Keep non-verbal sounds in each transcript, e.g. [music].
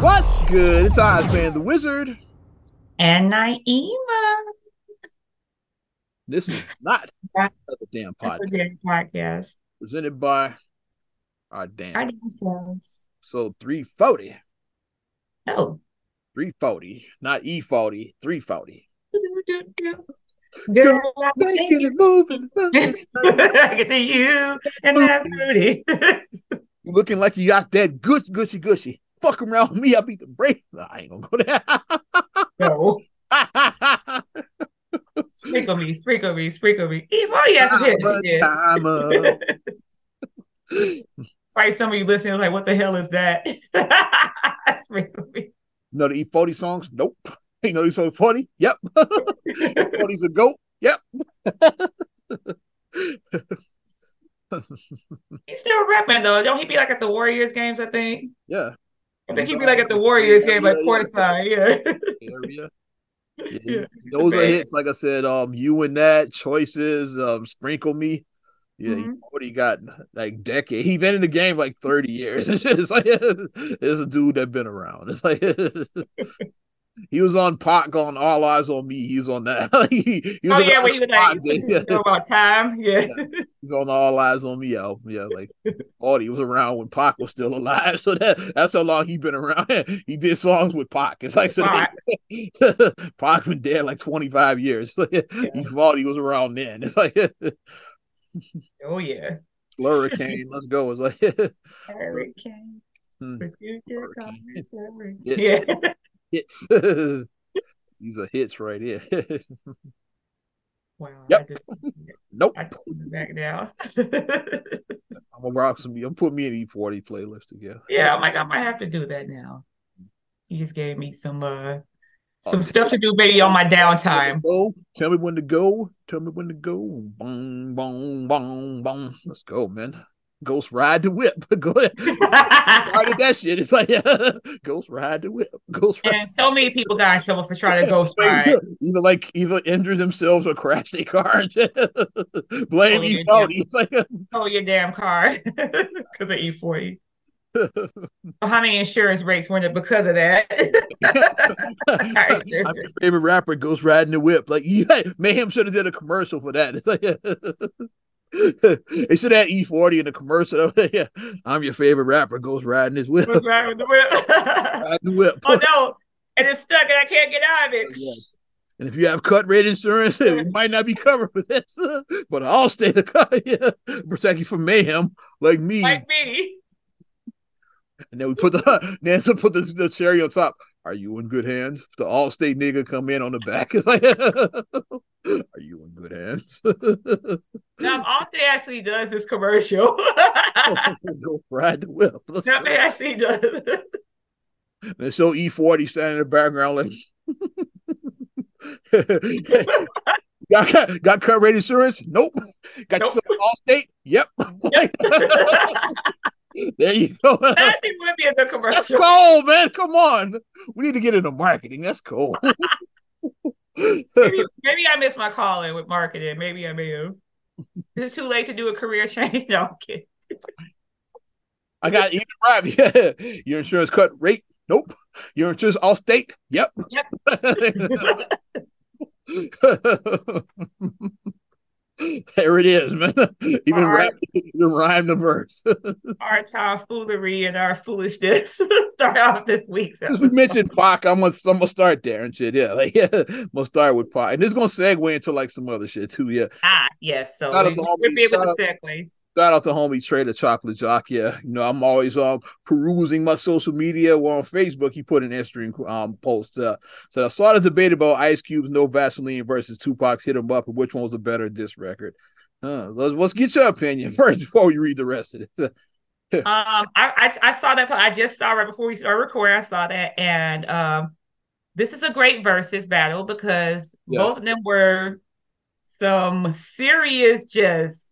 What's good? It's Ozman the Wizard. And Naima. This is not That- another damn podcast damn podcast. presented by our damn Our damn selves. so 340. Oh. 340, not E40, 340. [laughs] Girl, I Making it moving. [laughs] I get to you and that booty. [laughs] Looking like you got that good gushy gushy. Fuck around with me, I beat the brake. I ain't gonna go there. no. [laughs] Sprinkle me, sprinkle me, sprinkle me. Eve, yes, it Time up. is. [laughs] Right, some of you listening like, what the hell is that? [laughs] sprinkle me. You know the E40 songs? Nope. You know these songs 40? Yep. 40's a goat? Yep. He's still rapping though. Don't he be like at the Warriors games, I think? Yeah. I think he be like at the Warriors game, like courtside, yeah. area. [laughs] Yeah, Yeah. Those are hits. Like I said, um, you and that choices, um, sprinkle me. Yeah, he Mhm. already got like decade. He been in the game like thirty years. [laughs] it's like [laughs] it's a dude that been around. It's like he was on Pac on All Eyes on Me. He was on that. [laughs] he, he was Oh on yeah, the when he was like, day. you know about time, yeah. He's on All Eyes on Me album. Yeah, like Audie was around when Pac was still alive. [laughs] So that that's how long he been around. [laughs] he did songs with Pac. It's like so Pac. they, Pac been dead like 25 years. he thought he was around then. It's like Oh yeah. Hurricane, let's go. It's like Hurricane. Hmm. But you get Hurricane. caught. Yeah. Hits. [laughs] These are hits right here. Wow. Yep. Just nope. I took it back down. [laughs] I'm gonna rock some. I'm putting me an E40 playlist together. yeah, I'm like, I might have to do that now. He just gave me some uh some stuff to do maybe on my downtime. Oh, Tell me when to go. Tell me when to go. Boom, boom, boom, boom. Let's go, man. Ghost ride the whip. [laughs] go ahead. [laughs] Started that shit. It's like [laughs] Ghost ride the whip. Ghost ride. and so many people got in trouble for trying to ghost ride. Either like either injure themselves or crash their car. Blame Oh, E40. It's like Oh, your damn car because of E40. How many insurance rates went up because of that? Your favorite rapper goes riding the whip. Like yeah, Mayhem should have did a commercial for that. It's like [laughs] they should have E40 in the commercial. [laughs] yeah, I'm your favorite rapper goes riding his whip. Riding the whip. [laughs] Riding the whip. oh no, and it's stuck and I can't get out of it. Yeah. And if you have cut rate insurance, it might not be covered for this, but I'll cover you, protect you from mayhem like me. Like me. And then we put the so put the, the cherry on top. Are you in good hands? The Allstate nigga come in on the back. [laughs] It's like, [laughs] are you in good hands? No, [laughs] Allstate actually does this commercial. Go ride the whip. Let's man actually does. And they show E40 standing in the background like got, cut- got cut rate insurance? Nope. Got Nope. yourself Allstate? Yep. Yep. There you go. actually would be good That's commercial. cold, man. Come on. We need to get into marketing. That's cool. [laughs] Maybe, maybe I missed my calling with marketing. Maybe I may have. Is it too late to do a career [laughs] change? No, I'm kidding. I got either right. [laughs] Yeah. Your insurance cut rate? Nope. Your insurance Allstate? Yep. Yep. [laughs] there it is, man. [laughs] Even All rap, even rhyme the verse. [laughs] our time foolery and our foolishness start off this week's Since we mentioned Pac, I'm gonna, I'm gonna start there and shit. Yeah, like yeah, I'm gonna start with Pac, and it's gonna segue into like some other shit too. Yeah, Ah, yes. So we, to we'll be able to segue. Shout out to homie Trader Chocolate Jock. Yeah, you know I'm always um perusing my social media. Well, on Facebook, he put an interesting um post. Uh, so I saw the debate about Ice Cube's No Vaseline versus Tupac's Hit 'Em Up, and which one was the better disc record. Uh, let's, let's get your opinion [laughs] first before we read the rest of it. [laughs] Um, I, I I saw that. I just saw right before we started recording. I saw that, and um, this is a great versus battle because Yeah. both of them were some serious, just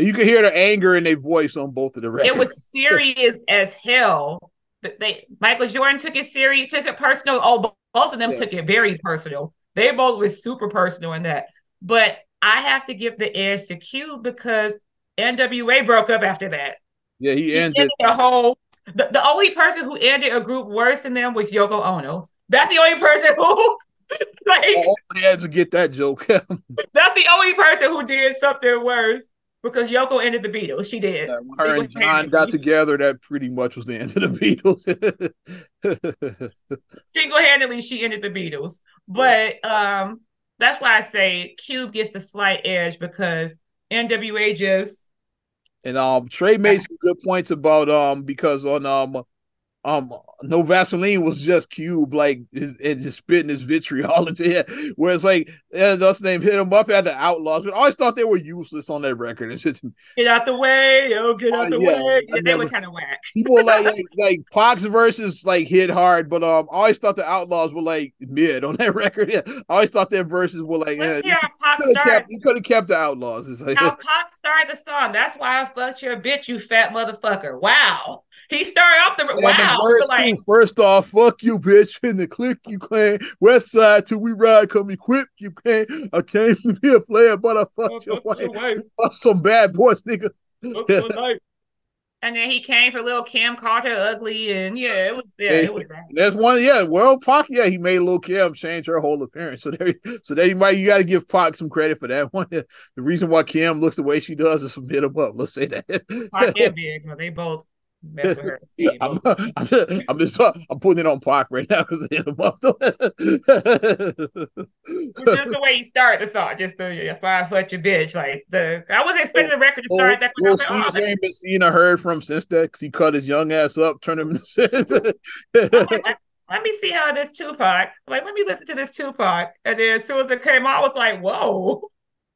and you can hear the anger in their voice on both of the records. it was serious as hell. They Michael Jordan took it serious, took it personal. Oh, both of them Yeah. took it very personal. They both were super personal in that. But I have to give the edge to Q because NWA broke up after that. yeah, he He ended. ended the whole The, the only person who ended a group worse than them was Yoko Ono. That's the only person who [laughs] like oh, all had to get that joke. [laughs] that's the only person who did something worse because Yoko ended the Beatles. She did. Yeah, when her and John got together, that pretty much was the end of the Beatles. [laughs] Single-handedly, she ended the Beatles. But um, that's why I say Cube gets the slight edge because NWA just and um Trey made some good points about um because on um um no Vaseline was just Cube like and just spitting his vitriol [laughs] into it. Whereas like yeah, that's name hit him up at the Outlaws, but I always thought they were useless on that record. [laughs] It's just get out the way, oh get out uh, the yeah, way. Yeah, they were kind of whack. [laughs] people like, like like Pac's verses like hit hard, but um I always thought the Outlaws were like mid on that record. Yeah, I always thought their verses were like Let's yeah, you could have kept, the Outlaws. It's like, how Pac started the song. That's why I fucked your bitch, you fat motherfucker. Wow. He started off the and wow. The like, first off, fuck you, bitch. In the click you claim West Side till we ride, come equip you can I came to be a player, but I fucked your, wife. your wife. Fuck some bad boys, nigga. and then he came for little Kim Carter ugly, and yeah, it was yeah, it was that. That's one, yeah. World Pac, yeah, he made little Kim change her whole appearance. So there, so there you might you got to give Pac some credit for that one. [laughs] The reason why Kim looks the way she does is from hit him up. Let's say that. Pac and [laughs] Big, they both [laughs] I'm, I'm, [laughs] I'm, just uh, I'm putting it on Pac right now because him up. just the way you start the song, just the five foot your bitch. Like the I wasn't expecting the record to start that. Well, like, oh, ain't been seen or heard from since that because he cut his young ass up, turned him into. let, let me see how this Tupac. Like, let me listen to this Tupac, and then as soon as it came out, I was like, "Whoa."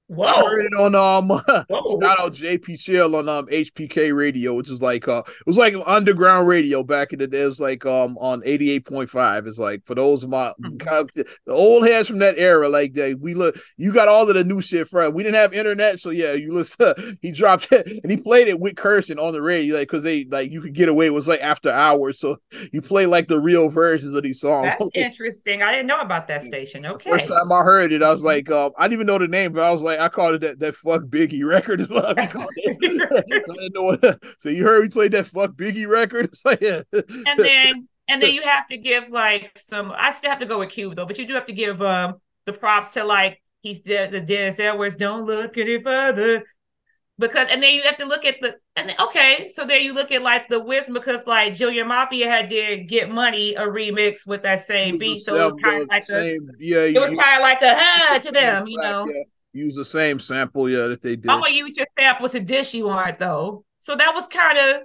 Whoa. I heard it on um [laughs] shout out JP Shell on um HPK radio, which is like uh it was like underground radio back in the day. It was like um on 88.5. It's like for those of my mm-hmm. the old heads from that era, like they we look you got all of the new shit from we didn't have internet, so yeah, you listen [laughs] he dropped it and he played it with cursing on the radio, like because they like you could get away, it was like after hours. So [laughs] you play like the real versions of these songs. That's interesting. I didn't know about that station. Okay. First time I heard it, I was like, um, I didn't even know the name, but I was like like I called it that that fuck Biggie record is what I called it. [laughs] [laughs] I didn't know what, [laughs] so you heard we played that fuck Biggie record. Like, yeah. And then and then you have to give like some. I still have to go with Cube though, but you do have to give um the props to like he's the, the Dennis Edwards. Don't look any further because and then you have to look at the and then, okay so there you look at like the wisdom because like Junior Mafia had did get money a remix with that same beat so it was kind of like same, a yeah it was kind of like a huh to them you know yeah use the same sample, yeah, that they did. I'm gonna use your sample to dish you on it though. So that was kind of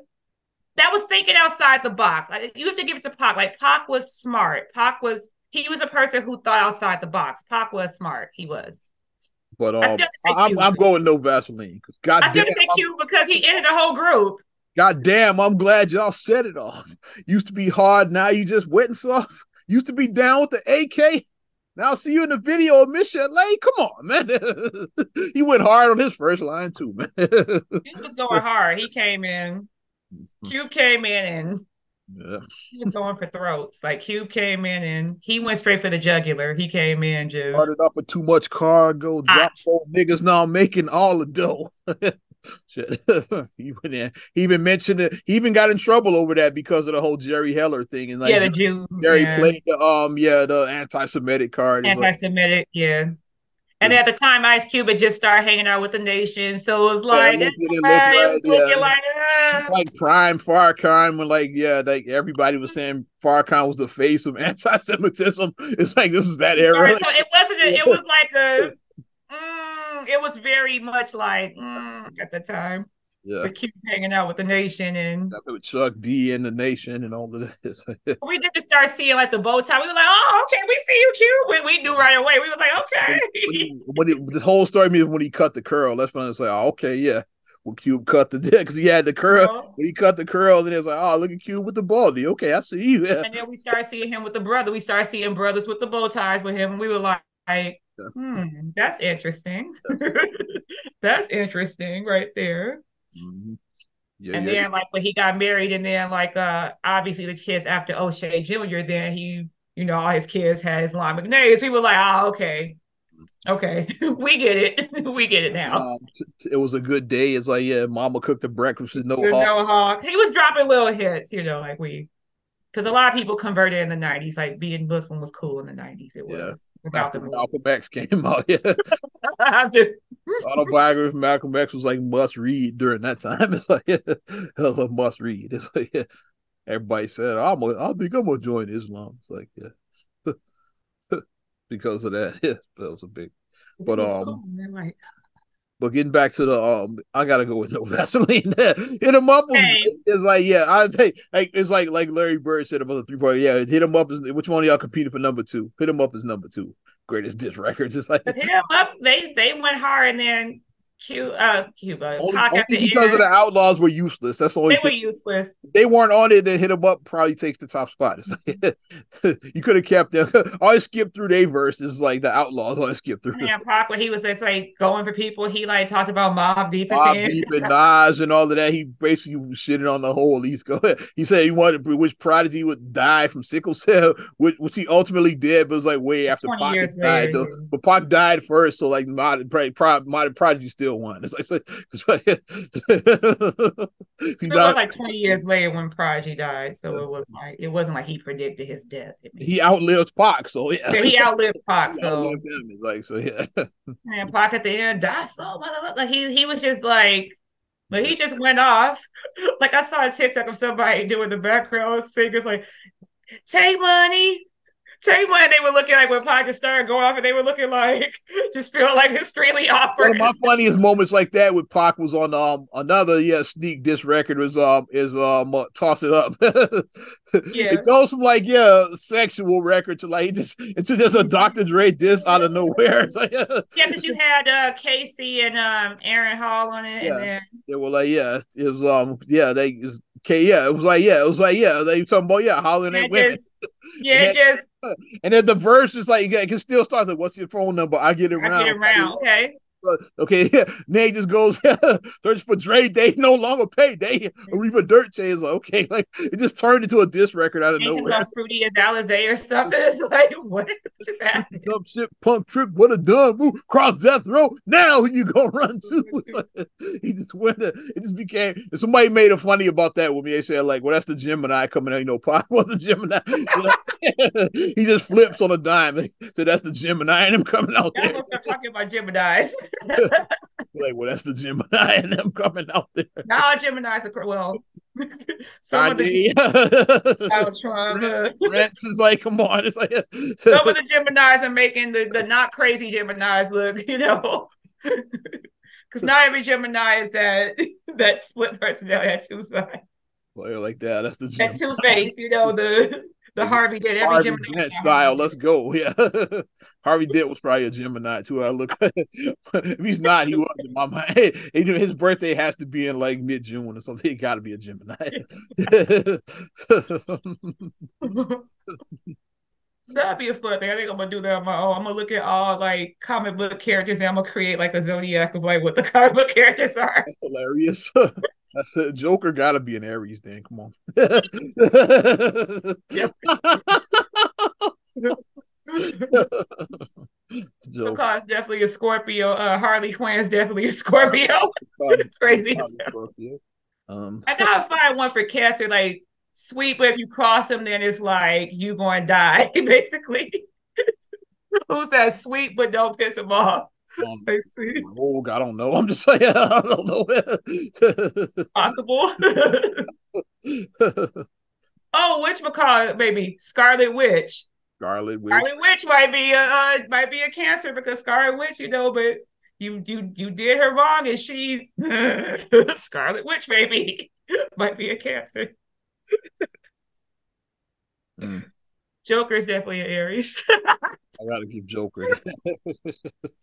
that was thinking outside the box. You have to give it to Pac. Like Pac was smart. Pac was he was a person who thought outside the box. Pac was smart. He was. But um, I'm, I'm going no Vaseline. God I still say Q because he ended the whole group. God damn, I'm glad y'all set it off. [laughs] Used to be hard, now you just wet and soft. Used to be down with the AK. Now I'll see you in the video of Miss LA. Come on, man. [laughs] he went hard on his first line too, man. [laughs] he was going hard. He came in. Cube came in and yeah. he was going for throats. Like Cube came in and he went straight for the jugular. He came in just started off with too much cargo. Drop four niggas now making all the dough. [laughs] Shit. [laughs] he went. He even mentioned it. He even got in trouble over that because of the whole Jerry Heller thing. And like yeah, the Jew. Jerry yeah. played the um yeah the anti-Semitic card. Anti-Semitic, like, yeah. And at the time, Ice Cube had just started hanging out with the nation, so it was like, yeah, it it right, yeah. like, ah. like prime Farrakhan when like yeah, like everybody was saying Farrakhan was the face of [laughs] anti-Semitism. It's like this is that era. Right, so it wasn't. A, it [laughs] was like a. Mm, it was very much like mm, at the time. Yeah. The Cube hanging out with the nation and with Chuck D and the nation and all of this. [laughs] we did start seeing like the bow tie. We were like, oh, okay, we see you Cube. We, we knew right away. We was like, okay. when, he, when he, this whole story means when he cut the curl. That's when it's like, oh, okay, yeah. Well, Cube cut the [laughs] dick because he had the curl. Uh-huh. When he cut the curl, then it was like, oh, look at Cube with the baldy. Okay, I see you. Yeah. [laughs] And then we started seeing him with the brother. We started seeing brothers with the bow ties with him. And we were like, Hmm, that's interesting. [laughs] that's interesting right there. Mm-hmm. Yeah, and yeah. then like when he got married, and then like uh obviously the kids after O'Shea Jr., then he, you know, all his kids had Islamic names. We were like, oh, okay. Okay, [laughs] we get it. [laughs] we get it now. Um, t- t- it was a good day. It's like, yeah, Mama cooked the breakfast with no hawk. No hawk. He was dropping little hits, you know, like we, because a lot of people converted in the '90s. Like being Muslim was cool in the '90s. It was without the Malcolm X came [laughs] out. Yeah, [laughs] autobiography of Malcolm X was like must read during that time. [laughs] It's like it was a must read. It's like yeah. everybody said, "I'm, a, I think I'm gonna join Islam." It's like yeah because of that. Yeah, that was a big. But um, cool, like... but getting back to the um, I gotta go with no [laughs] Vaseline. hit him up hey. is like yeah, I say like it's like like Larry Bird said about the three point. Yeah, hit him up. Is, which one of y'all competed for number two? Hit him up is number two. Greatest diss records. It's like hit him up. They they went hard and then Cuba, uh, Cuba. Only, only because of the Outlaws were useless. That's only. They were useless. they weren't on it. Then hit them up. Probably takes the top spot. [laughs] you could have kept them. [laughs] I skipped through their verses like the Outlaws. I skipped through. Yeah, Pac when he was just like going for people. He like talked about Mobb Deep, Mobb Deep and [laughs] Nas and all of that. He basically shitted on the whole East Coast. He said he wanted which Prodigy would die from sickle cell, which, which he ultimately did, but it was like way after Pac died. But Pac died first, so like Mod, Mod, Prodigy still still won. It's like, it's like [laughs] it was like 20 years later when Prodigy died. So it was like it wasn't like he predicted his death. he outlived Pac, so yeah. yeah he outlived Pac, [laughs] so outlived him. It's like so yeah. [laughs] and Pac at the end died so like he he was just like but he just went off. Like I saw a TikTok of somebody doing the background singers like take money, Tell you what, they were looking like when Pac started going off, and they were looking like [laughs] just feel like extremely awkward. One of my funniest moments like that with Pac was on um another yeah sneak disc record was um is um uh, toss it up. [laughs] yeah, it goes from like yeah sexual record to like just into just a Dr. Dre disc out of nowhere. [laughs] yeah, because you had uh K-Ci and um Aaron Hall on it, yeah. and then they were like yeah it was um yeah they Okay, yeah, it was like, yeah, it was like, yeah, they talking about, yeah, hollering at women. yeah, just and then the verse is like, you can still start like, what's your phone number? I get it around. I get around, okay. Uh, okay. [laughs] Nate just goes [laughs] search for Dre. They no longer pay. They [laughs] Aretha Dirt Chain like okay, like it just turned into a diss record out of Nate nowhere. Not fruity as Alizé or something. It's like what just happened? Some shit, punk trick. What a dumb move. Cross death row. Now you gonna run to? Like, he just went. It just became. Somebody made a funny about that with me. They said like, well, that's the Gemini coming out. You know, Pac was the Gemini. he just flips on a dime. So that's the Gemini and him coming out there. Start talking about Gemini's. Like, well, that's the Gemini [laughs] and them coming out there. Now Gemini's are well. [laughs] some I of the Rents uh, is like, come on. It's like [laughs] some of the Geminis are making the, the not crazy Geminis look, you know. Because not every Gemini is that that split personality, that two side. Well, like that. That's the Gemini. that two face, you know, the the Harvey did every Harvey Gemini Dent style. Let's go. [laughs] Yeah, Harvey Dent was probably a Gemini too. I look. [laughs] if he's not, he was in my mind. [laughs] Hey, his birthday has to be in like mid June or something. He got to be a Gemini. That'd be a fun thing. I think I'm gonna do that on my own. I'm gonna look at all like comic book characters and I'm gonna create like a zodiac of like what the [laughs] comic book characters are. That's hilarious. [laughs] That's the Joker gotta be an Aries then. Come on. [laughs] yep. Because definitely a Scorpio. Uh, Harley Quinn is definitely a Scorpio. crazy. Um, I gotta find one for Cancer. Like sweet, but if you cross them, then it's like you going to die, [laughs] basically. Who's that sweet, but don't piss him off? Um, oh, I don't know. I'm just saying, [laughs] I don't know. [laughs] Possible. oh, which McCall, maybe Scarlet Witch. Scarlet Witch. Scarlet Witch might be a uh, might be a cancer because Scarlet Witch, you know, but you you you did her wrong, and she Scarlet Witch maybe might be a cancer mm. Joker is definitely an Aries. [laughs] I gotta keep Joker. [laughs]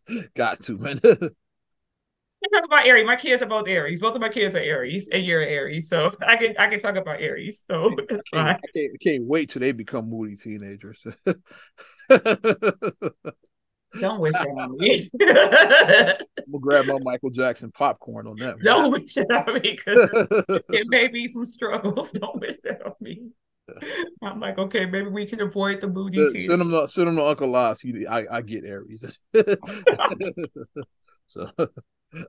[laughs] Got to, man. I talk about Aries. My kids are both Aries. Both of my kids are Aries, and you're Aries, so I can I can talk about Aries. So that's I fine. I can't, I can't wait till they become moody teenagers. Don't wish it on me. [laughs] I'm gonna grab my Michael Jackson popcorn on that. Don't wish it on me because [laughs] it may be some struggles. [laughs] Don't wish that on me. I'm like, okay, maybe we can avoid the movies here. Send them to, send them to Uncle Loss. I, I get Aries. so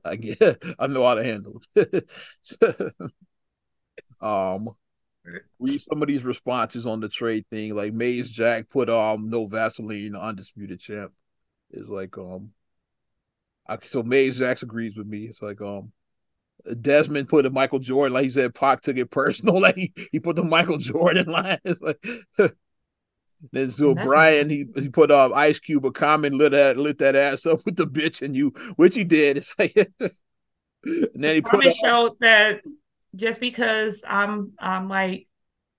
I get I know how to handle it. um read some of these responses on the trade thing. Like Maze Jack put um no Vaseline undisputed champ. Is like um I, so Maze Jack agrees with me. It's like um Desmond put a Michael Jordan, like he said, Pac took it personal. [laughs] Like he, he put the Michael Jordan [laughs] line. It's like [laughs] then so That's Brian he he put um Ice Cube a comment lit that lit that ass up with the bitch and you, which he did. It's like and then he put showed that just because I'm I'm like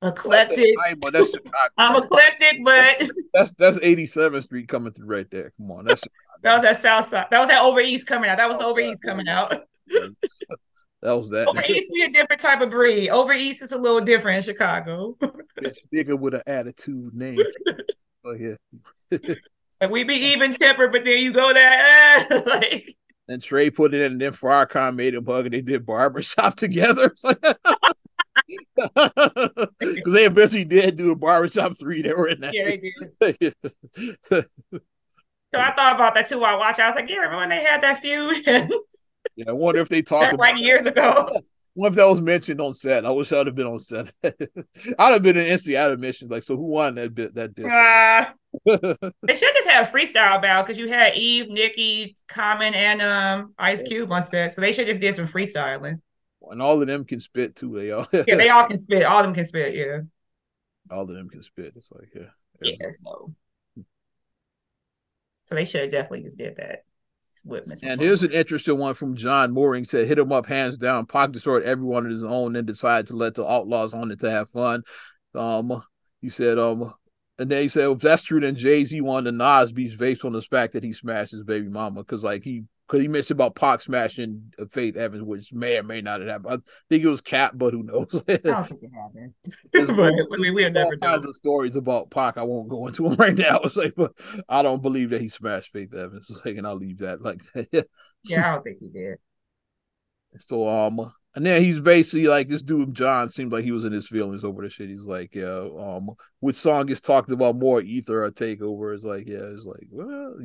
eclectic. That's, that's I'm eclectic, but that's that's 87th Street coming through right there. Come on, that's [laughs] that was at South Side. That was at Over East coming out. That was the Over East coming out. [laughs] That was that. Over East be a different type of breed. Over East is a little different in Chicago. [laughs] Bitch, nigga with an attitude name. oh yeah. and we be even tempered, but then you go there like and Trey put it in, and then Farrakhan made a bug, and they did barbershop together. [laughs] Because they eventually did do a barbershop three. They were in that. Yeah, they did. [laughs] so I thought about that too while I watched. I was like, yeah, remember when they had that feud? [laughs] yeah, I wonder if they talked about like years ago. What if that was mentioned on set? I wish I'd have been on set. I'd have been in instant out of mission. Like, so who won that bit? That did. Uh, they should just have freestyle battle because you had Eve, Nicki, Common, and um Ice Cube on set. So they should just did some freestyling. And all of them can spit too. They all yeah, they [laughs] all can spit. All of them can spit. Yeah. All of them can spit. It's like yeah. Yeah. So. So they should definitely just did that. Witness. And here's an interesting one from John Mooring said, hit him up hands down. Pac destroyed everyone on his own and decided to let the outlaws on it to have fun. Um, he said, um, and then he said, if that's true, then Jay Z wanted the Nas beats based on the fact that he smashed his baby mama. Cause like he because he mentioned about Pac smashing Faith Evans, which may or may not have happened. I think it was Cap, but who knows? [laughs] I don't think it happened. [laughs] [laughs] but, I mean, we have never kinds of stories about Pac. I won't go into them right now. It's like, but I don't believe that he smashed Faith Evans. It's like, and I'll leave that like that. yeah, I don't think he did. So um, and then he's basically like this dude John seemed like he was in his feelings over the shit. He's like, yeah, um, which song is talked about more, Ether or Takeover? It's like, yeah, it's like, well,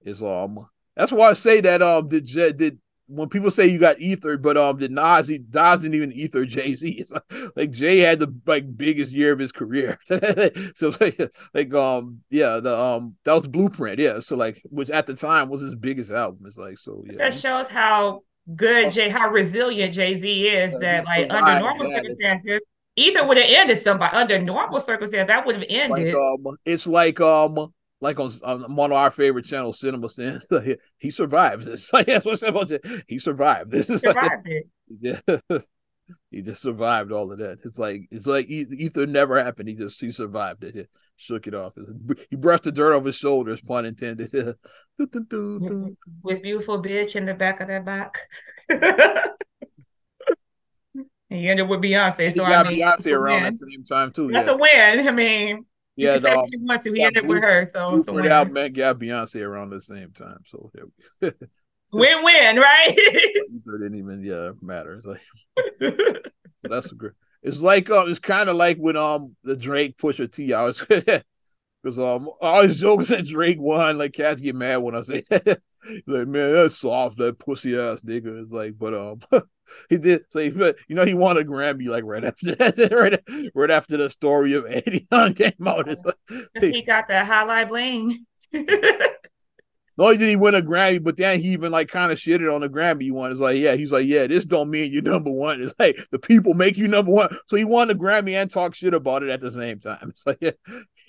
it's um, that's why I say that um, did did when people say you got ether, but um, did Nas he Nas didn't even ether Jay Z. Like, like, Jay had the like biggest year of his career. [laughs] so like, like um yeah the um that was Blueprint yeah. So like which at the time was his biggest album. It's like so yeah. That shows how good oh. Jay, how resilient Jay Z is. That like under normal circumstances, Ether would have ended somebody under normal circumstances that would have ended. Like, um, it's like um, like on, on one of our favorite channels, Cinema Sin. [laughs] he survives this. Like, that's what he survived. This [laughs] is survived [laughs] like, it. Yeah. he just survived all of that. It's like it's like ether never happened. He just he survived it. He shook it off. He brushed the dirt off his shoulders, pun intended. With beautiful bitch in the back of that back. he ended with Beyonce. So I mean, Beyonce around at the same time too. That's yeah. a win. I mean, yeah, you can say you want to. He ended with her, so it's a win. Album got Beyonce around the same time. So [laughs] win win, right? [laughs] it didn't even yeah matter. It's like [laughs] that's a great. It's like um, it's kind of like when um the Drake Pusha T. I was because um I always joke that Drake won. Like cats get mad when I say like man that's soft that pussy ass nigga. It's like but um he did so he, you know he won a Grammy like right after that [laughs] right, right after the story of Adidon came out. Oh, [laughs] like, he got the Hotline Bling. [laughs] Not only did he win a Grammy, but then he even like kind of shitted on the Grammy one. It's like, yeah, he's like, yeah, this don't mean you're number one. It's like the people make you number one. So he won the Grammy and talk shit about it at the same time. It's like, yeah.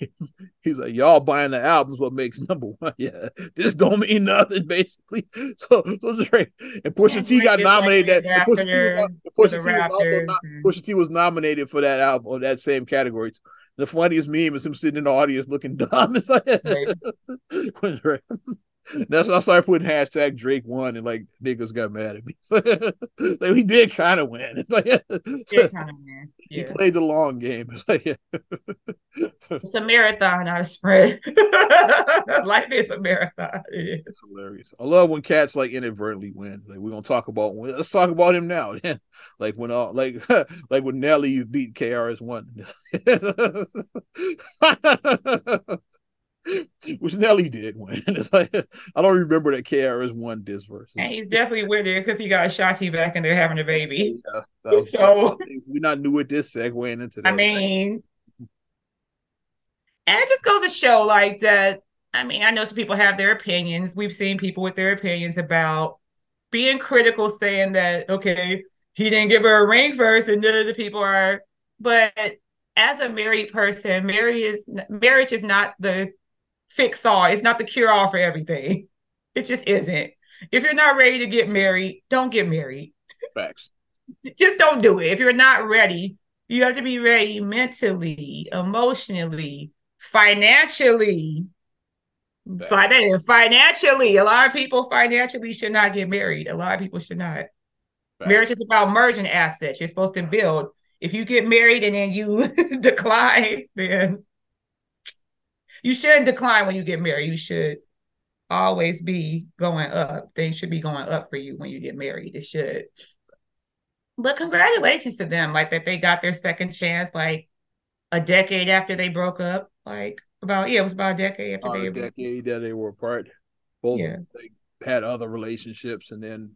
[laughs] he's like, y'all buying the albums what makes number one. [laughs] Yeah, this don't mean nothing basically. [laughs] So, so Drake and Pusha yeah, T got nominated. That Pusha, T was, Pusha, T was Pusha T was nominated for that album or that same category. The funniest meme is him sitting in the audience looking dumb. It's like, That's why I started putting hashtag Drake won and like niggas got mad at me. [laughs] like we did kind of win. It's [laughs] like did kind of win. [laughs] Yeah. He played the long game. It's like it's a marathon, not a sprint. Life is a marathon. It it's hilarious. I love when cats like inadvertently win. Like we're gonna talk about let's talk about him now. like when uh like like when Nelly you beat KRS one. [laughs] which Nelly did win. [laughs] It's like I don't remember that KRS won this verse. And he's definitely winning because he got Shotty back and they're having a baby. [laughs] Yeah, so we're not new at this segueing into that. I mean, and it just goes to show like that. I mean, I know some people have their opinions. We've seen people with their opinions about being critical, saying that okay, he didn't give her a ring first, and none of the people are. But as a married person, marriage is marriage is not the fix all. It's not the cure all for everything. [laughs] It just isn't. If you're not ready to get married, don't get married. Facts. [laughs] just don't do it. If you're not ready, you have to be ready mentally, emotionally, financially. Facts. So I think financially, a lot of people financially should not get married. A lot of people should not. Facts. Marriage is about merging assets. You're supposed to build. If you get married and then you [laughs] decline, then you shouldn't decline when you get married. You should always be going up. Things should be going up for you when you get married. It should. But congratulations to them, like that they got their second chance, like a decade after they broke up. Like about yeah, it was about a decade after about they a decade that they were apart. Both yeah. they had other relationships and then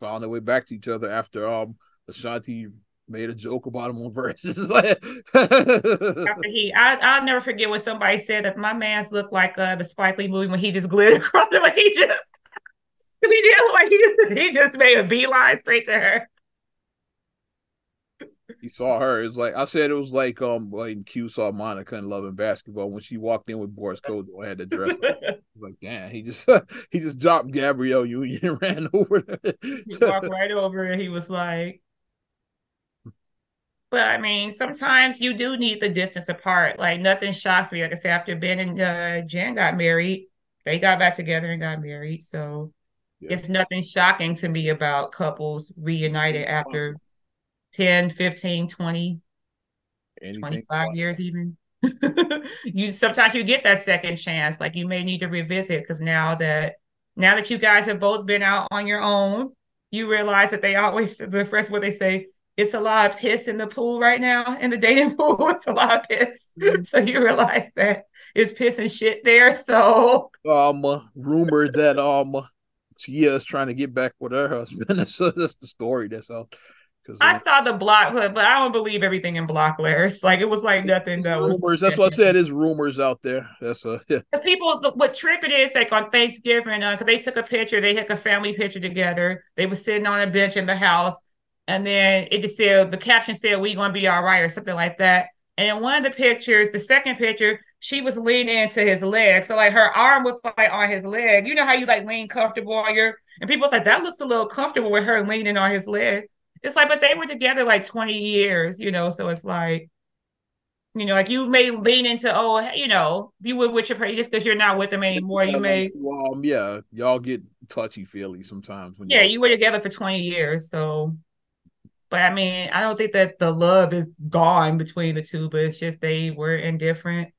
found their way back to each other after um Ashanti made a joke about him on Verzuz. [laughs] After he, I, I'll never forget when somebody said that my man's looked like uh, the Spike Lee movie when he just glittered [laughs] across the way. He just, he did like he, he just made a beeline straight to her. He saw her. It's like I said. It was like um when Q saw Monica in Love and Basketball when she walked in with Boris Kodjoe had to dress. [laughs] like damn, he just he just dropped Gabrielle Union and ran over. he walked right over and he was like, but I mean, sometimes you do need the distance apart. Like nothing shocks me. Like I said, after Ben and uh, Jen got married, they got back together and got married. So yeah. it's nothing shocking to me about couples reunited after awesome. 10, 15, 20, Anything 25 years even. [laughs] you sometimes you get that second chance. Like you may need to revisit because now that now that you guys have both been out on your own, you realize that they always the first what they say, it's a lot of piss in the pool right now in the dating [laughs] pool. It's a lot of piss. Mm-hmm. So you realize that it's piss and shit there. So um uh, rumors that um Tia is trying to get back with her husband. so [laughs] that's the story that's out. I saw the block, but I don't believe everything in block letters. Like it was like nothing that rumors. was. That's what I said. Is rumors out there. That's a yeah. people. What triggered is like on Thanksgiving because uh, they took a picture. They took a family picture together. They were sitting on a bench in the house and then it just said the caption said we gonna be all right or something like that. And in one of the pictures, the second picture, she was leaning into his leg. So like her arm was like on his leg. You know how you like lean comfortable on your and people like, that looks a little comfortable with her leaning on his leg. It's like, but they were together like 20 years, you know. So it's like, you know, like you may lean into, oh, you know, you would with your just because you're not with them anymore. You may um, yeah, y'all get touchy feely sometimes. When Yeah, you were together for 20 years. So but I mean, I don't think that the love is gone between the two, but it's just they were indifferent,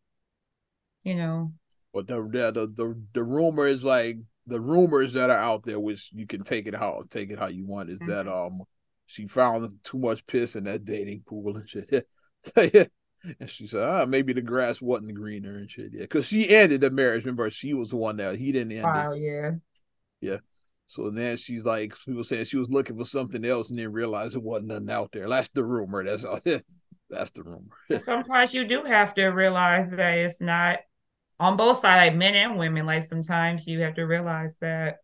you know. But the the the, the rumor is like the rumors that are out there, which you can take it how take it how you want, is mm-hmm. that um she found too much piss in that dating pool and shit. [laughs] and she said, ah, maybe the grass wasn't greener and shit. Yeah, because she ended the marriage. Remember, she was the one that he didn't end. Wow, it. yeah, yeah. So then she's like, people saying she was looking for something else and then realized it wasn't nothing out there. That's the rumor. That's all. [laughs] That's the rumor. [laughs] sometimes you do have to realize that it's not on both sides, like men and women. Like sometimes you have to realize that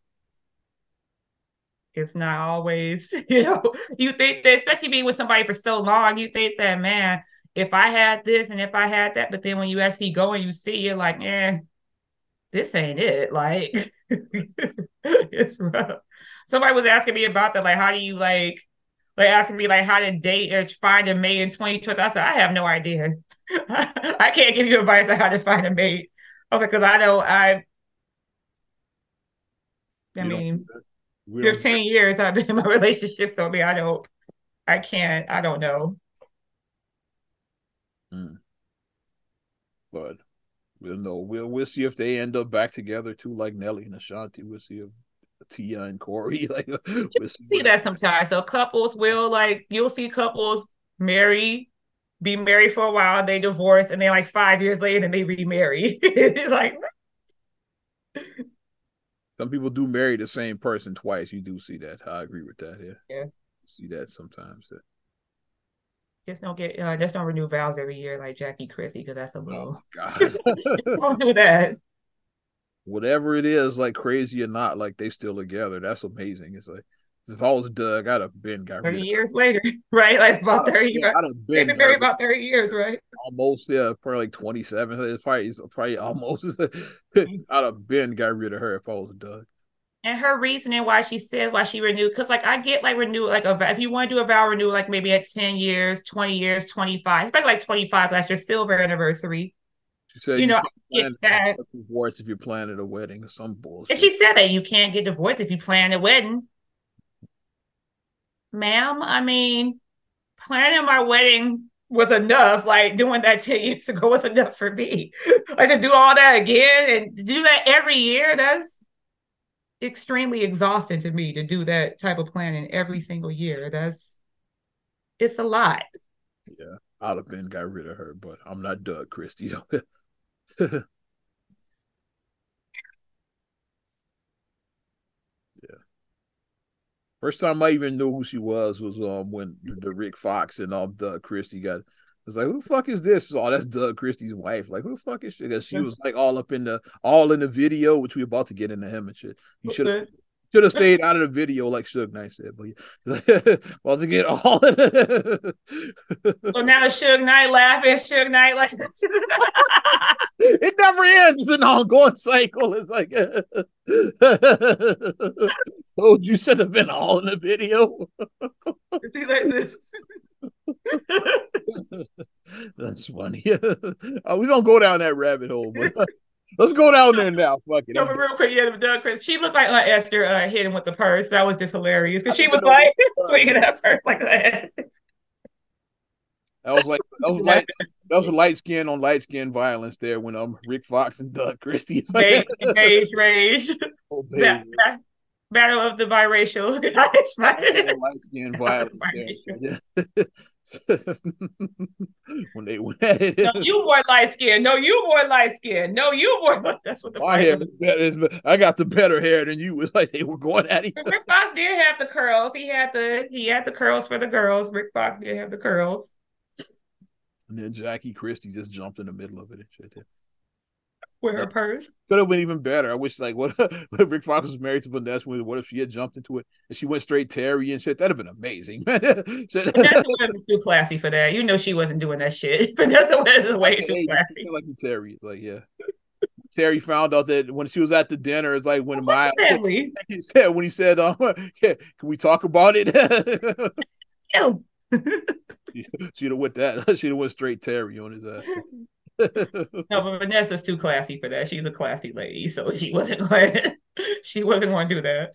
it's not always, [laughs] you know, you think that, especially being with somebody for so long, you think that, man, if I had this and if I had that, but then when you actually go and you see, you're like, eh, this ain't it. Like, it's rough. Somebody was asking me about that. Like, how do you like, like asking me like how to date or find a mate in 2020? I said, I have no idea. [laughs] I can't give you advice on how to find a mate. I was like, because I don't, I, I mean, 15 years I've been in my [laughs] relationship, so I mean, I don't, I can't, I don't know. Hmm. But we'll know. We'll we'll see if they end up back together too, like Nelly and Ashanti. We'll see if Tia and Corey [laughs] like we'll see, see that sometimes. So couples will like you'll see couples marry, be married for a while, they divorce, and then like five years later, and they remarry. [laughs] like some people do marry the same person twice. You do see that. I agree with that. Yeah. Yeah. See that sometimes. Just don't get uh, just don't renew vows every year like Jackie Christie because that's a oh, little. Oh God. [laughs] don't do that. Whatever it is, like crazy or not, like they still together. That's amazing. It's like if I was Doug, I'd have been got 30 years later, [laughs] right? Like about 30 years. I'd have been, been married about 30 years, right? Almost, yeah, probably like 27. It's probably, it's probably almost. [laughs] I'd have been got rid of her if I was Doug and her reasoning why she said why she renewed because like i get like renew like a if you want to do a vow renew like maybe at 10 years 20 years 25 especially like 25 that's your silver anniversary. She said you, you know get that. divorce if you're planning a wedding or some bullshit. and she said that you can't get divorced if you plan a wedding. Ma'am i mean planning my wedding was enough like doing that 10 years ago was enough for me. [laughs] Like to do all that again and do that every year that's extremely exhausting to me to do that type of planning every single year. That's it's a lot. Yeah, I'd have been got rid of her, but I'm not Doug Christie. [laughs] yeah. First time I even knew who she was was um when the Rick Fox and um Doug Christie got was like, who the fuck is this? Oh, that's Doug Christie's wife. Like, who the fuck is she? Because she was like all up in the all in the video, which we about to get into him and shit. You should have should have [laughs] stayed out of the video, like Suge Knight said, but yeah. [laughs] about to get all [laughs] so now Suge Knight laughing, Suge Knight like it never ends. It's an ongoing cycle. It's like told oh, you should have been all in the video. Is he like this? [laughs] That's funny. [laughs] oh, we don't go down that rabbit hole, but [laughs] let's go down there now. Fuck it. No, but real quick, yeah, Doug Chris. She looked like uh, Esther uh, hit him with the purse. That was just hilarious because she was like swinging that purse like that. That was like that was light that was light skin on light skin violence there when um Rick Fox and Doug Christie. Rage, rage, rage. Oh, baby battle of the biracial light skin violence. [laughs] when they went at it. No, you more light skin. No, you more light skin. No, you more. [laughs] That's what the my hair is better. I got the better hair than you. Was [laughs] like they were going at each. Rick Fox did have the curls. He had the he had the curls for the girls. Rick Fox did have the curls. And then Jackie Christie just jumped in the middle of it and shit her purse. Could have been even better. I wish like [laughs] what, what Rick Fox was married to Vanessa. What if she had jumped into it and she went straight Terry and shit? That'd [laughs] have been amazing. Vanessa was too classy for that. You know she wasn't doing that shit. [laughs] Vanessa was way too classy. Like Terry, like yeah. Terry found out that when she was at the dinner, it's like when my he said when he said, um, yeah, can we talk about it? Ew. she'd have went that. She'd have went straight Terry on his ass no, but Vanessa's too classy for that. She's a classy lady, so she wasn't [laughs] going. she wasn't going to do that.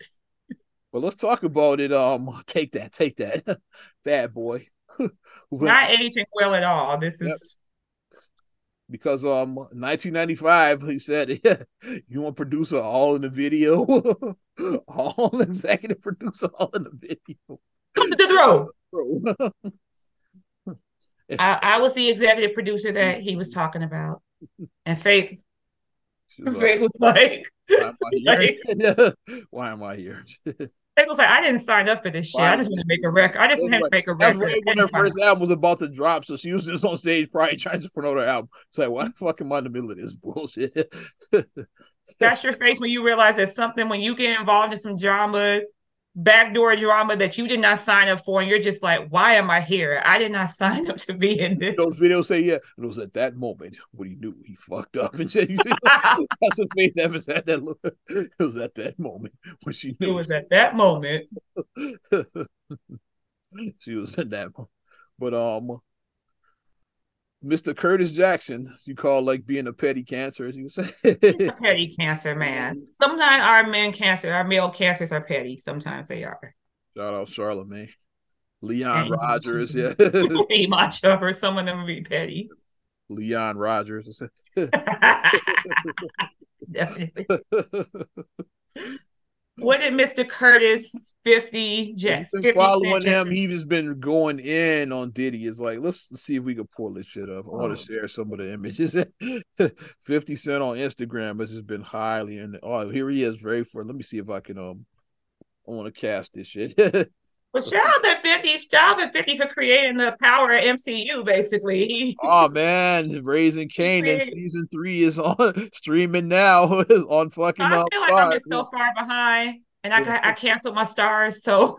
Well, let's talk about it. Um, take that, take that, [laughs] bad boy. [laughs] Not aging well at all. This is yep. because um, 1995. He said, "Yeah, you want producer all in the video, all executive producer all in the video." Come to the throw. I, I, was the executive producer that he was talking about, and Faith, Faith was like, "Why am I here?" [laughs] [laughs] Faith was like, "I didn't sign up for this shit. I just want to make a record. I just want to make a record." Right when her first album was about to drop, so she was just on stage, probably trying to promote her album. It's like, why the fuck am I in the middle of this bullshit? [laughs] That's your face when you realize that something when you get involved in some drama backdoor drama that you did not sign up for, and you're just like, why am I here? I did not [laughs] sign up to be in this. Those videos say, yeah, it was at that moment when he knew he fucked up [laughs] and see, that's what Faith never said that. Look, [laughs] it was at that moment when she knew. It was at that moment. she was at that moment, but um. Mr. Curtis Jackson, you call like being a petty cancer, as you say. petty cancer, [laughs] man. Sometimes our men cancer, our male cancers are petty. Sometimes they are. Shout out Charlemagne. Leon Rogers, yeah. [laughs] hey, macho, or some of them would be petty. Leon Rogers. [laughs] What did Mr. Curtis 50 Jets? following him, he's been going in on Diddy. Is like, let's see if we can pull this shit up. I want to oh. share some of the images. [laughs] 50 Cent on Instagram has just been highly and oh here he is very for let me see if I can um I want to cast this shit. [laughs] Well, shout out to 50, shout out to 50 for creating the power of MCU, basically. [laughs] oh man, Raising Kanan season three is on [laughs] streaming now [laughs] on fucking. I feel like I'm just so far behind, and I I canceled my Starz, so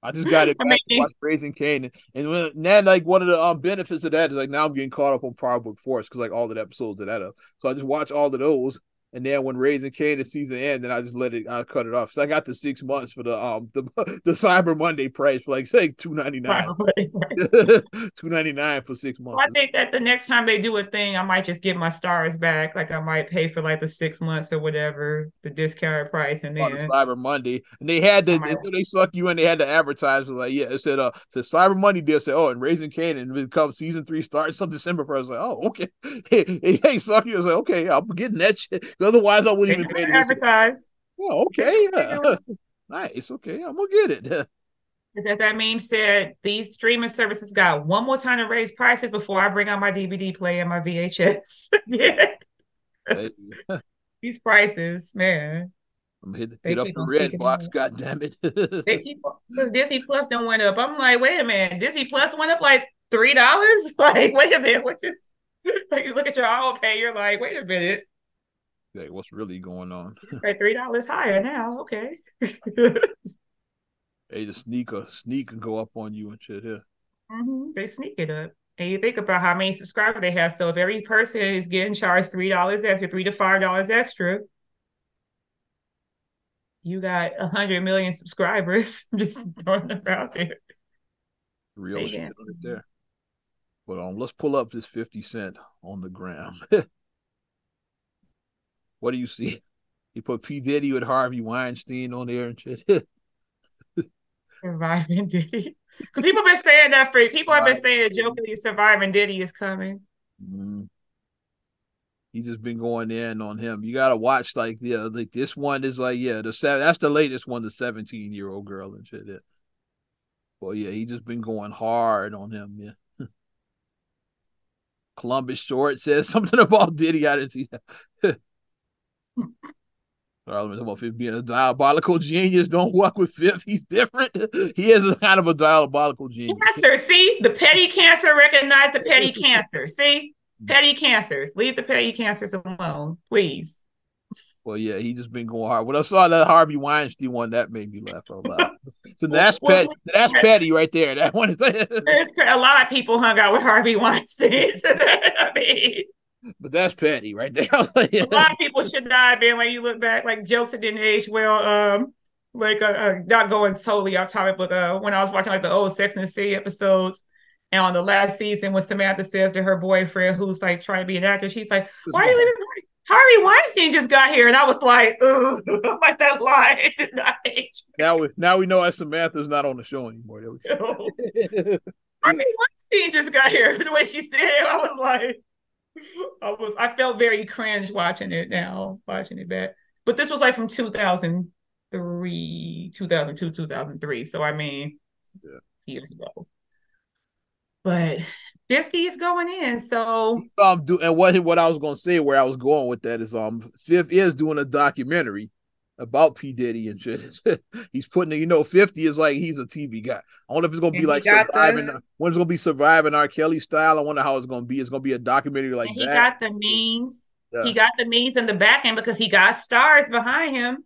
I just got it back I mean, to watch Raising Kane, and when, then like one of the um benefits of that is like now I'm getting caught up on Power Book Force because like all the episodes of that up, so I just watch all of those and then when Raising Kanan season end, then I just let it I cut it off. So I got the six months for the um the [laughs] the Cyber Monday price for like say two ninety nine. [laughs] two ninety nine for six months. Well, I think that the next time they do a thing, I might just get my Starz back. Like I might pay for like the six months or whatever, the discounted price, and then the Cyber Monday. And they had the they, they suck you in, they had to advertise like, yeah, it said uh the Cyber Monday deal said, Oh, and Raising Kanan become season three starts on December first. Like, oh, okay. [laughs] Hey, hey, suck you. I was like, okay, I'm getting that shit. Otherwise, I wouldn't even pay to advertise. Oh, okay. Yeah. [laughs] nice. Okay, I'm gonna get it. [laughs] As that meme said, these streaming services got one more time to raise prices before I bring out my DVD player and my VHS. [laughs] yeah. these prices, man. I'm gonna hit, hit up the Redbox. God damn it! they keep because Disney Plus don't went up. I'm like, wait a minute, Disney Plus went up like three dollars. Like, wait a minute, what just like you look at your auto pay, you're like, wait a minute like what's really going on? Like three dollars higher now. Okay. [laughs] hey, sneak a sneak and go up on you and shit. Yeah. Mm-hmm. They sneak it up. And you think about how many subscribers they have. So if every person is getting charged three dollars extra, three to five dollars extra, you got a hundred million subscribers. [laughs] just throwing them out there. Real shit right there. But um, let's pull up this fifty cent on the gram. [laughs] What do you see? He put P Diddy with Harvey Weinstein on there and shit. [laughs] Surviving Diddy. People have been saying that for people have been saying jokingly surviving Diddy is coming. Mm-hmm. He just been going in on him. You gotta watch like yeah, like this one is like yeah, the seven that's the latest one, the 17 year old girl and shit. Yeah. Well, yeah, he just been going hard on him. Yeah. [laughs] Columbus Short says [laughs] something about Diddy. I didn't see that. About Fifth being a diabolical genius. Don't walk with Fifth. He's different. [laughs] He is a kind of a diabolical genius. Cancer. See, the petty cancer recognize the petty cancer. See, mm. petty cancers. Leave the petty cancers alone, please. Well, yeah, he just been going hard. When I saw that Harvey Weinstein one, that made me laugh a lot. [laughs] So that's petty. That's petty right there. That one. There's [laughs] a lot of people hung out with Harvey Weinstein. I mean, but that's petty right there. [laughs] a lot of people should die, man. Like you look back, like jokes that didn't age well. Um, like uh, uh not going totally off topic, but uh, when I was watching like the old Sex and the City episodes, and on the last season, when Samantha says to her boyfriend, who's like trying to be an actor, she's like, "Why are you leaving?" Harvey Weinstein just got here, and I was like, "Ooh, [laughs] like that line [laughs] did not age." Now we now we know that Samantha's not on the show anymore. Harvey Weinstein just got here. The way she said, it, I was like. I was I felt very cringe watching it now, watching it back. But this was like from 2003, 2002, 2003. So I mean, yeah. years ago. But 50 is going in. So um do and what what I was gonna say where I was going with that is um Fifth is doing a documentary about P Diddy and shit. [laughs] he's putting it, you know, 50 is like he's a TV guy. I wonder if it's gonna and be like surviving the, when it's gonna be surviving R. Kelly style. I wonder how it's gonna be. It's gonna be a documentary like he that. He got the means. Yeah. He got the means in the back end because he got Starz behind him.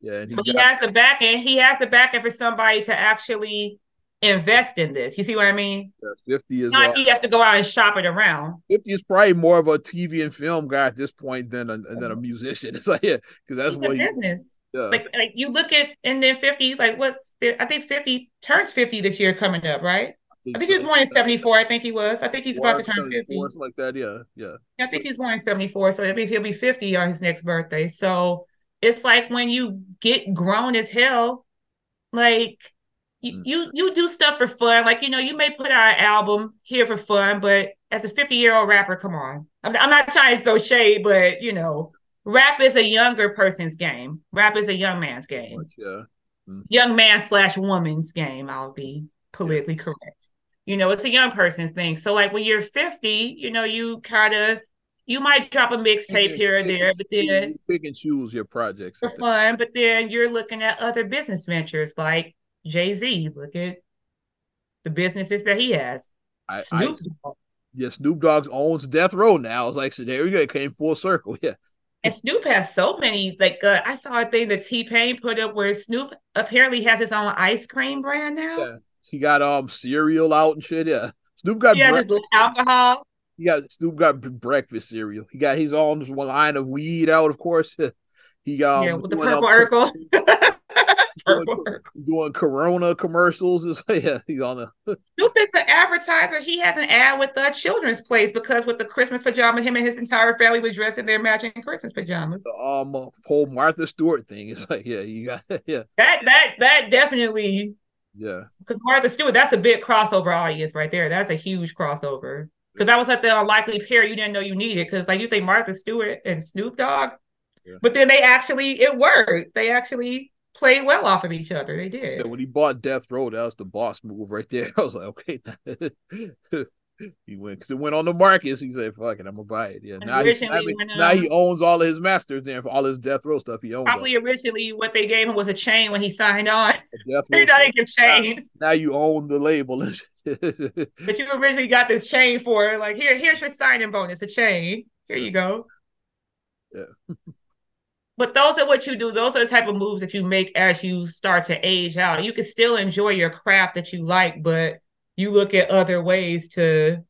Yeah, so he, got, has the back end. He has the back end for somebody to actually invest in this. You see what I mean? Yeah, 50 is not he has to go out and shop it around. 50 is probably more of a TV and film guy at this point than a than a musician. [laughs] It's like yeah, because that's He's what he, business. Yeah. Like like you look at and then 50, like what's I think 50 turns 50 this year coming up, right? I think he was born in 74. I think he was. I think he's about to turn 50. Something like that. Yeah. Yeah. I think he's born in 74. So that means he'll be 50 on his next birthday. So it's like when you get grown as hell, like you, mm. you you do stuff for fun. Like, you know, you may put out an album here for fun, but as a 50 year old rapper, come on. I'm, I'm not trying to throw shade, but you know, rap is a younger person's game. Rap is a young man's game. Yeah. Mm. Young man slash woman's game. I'll be politically yeah. correct. You know, it's a young person's thing. So like when you're 50, you know, you kind of you might drop a mixtape here or there, but then pick and choose your projects for fun. But then you're looking at other business ventures like Jay Z. Look at the businesses that he has. I, Snoop I, Yeah, Snoop Dogg owns Death Row now. I was like, so there we go. It came full circle. [laughs] Yeah. And Snoop has so many. Like uh, I saw a thing that T Pain put up where Snoop apparently has his own ice cream brand now. Yeah. He got um cereal out and shit. Yeah. Snoop got alcohol. He got Snoop got breakfast cereal. He got his own one line of weed out, of course. [laughs] he got um, yeah, with the purple Urkel. [laughs] doing, [laughs] doing, Corona commercials. It's, yeah, he's on the [laughs] Snoop is an advertiser. He has an ad with the children's place because with the Christmas pajama, him and his entire family was dressed in their matching Christmas pajamas. The um whole Martha Stewart thing. It's like, yeah, you got [laughs] yeah. That that that definitely yeah. Because Martha Stewart, that's a big crossover audience right there. That's a huge crossover. Because that was like the unlikely pair you didn't know you needed. Because like you think Martha Stewart and Snoop Dogg, yeah. but then they actually it worked. They actually played well off of each other. They did. Yeah, when he bought Death Row, that was the boss move right there. [laughs] I was like, okay. [laughs] he went because it went on the market. He said, "Fuck it, I'm gonna buy it." Yeah, now, he, I mean, when, now he um, owns all of his masters. Then for all his death row stuff, he owns. Probably originally what they gave him was a chain when he signed on. [laughs] Death row they give chains. Now, now, you own the label. but you originally got this chain for like here. Here's your signing bonus, a chain. Here you go. Yeah. But those are what you do. Those are the type of moves that you make as you start to age out. You can still enjoy your craft that you like, but you look at other ways to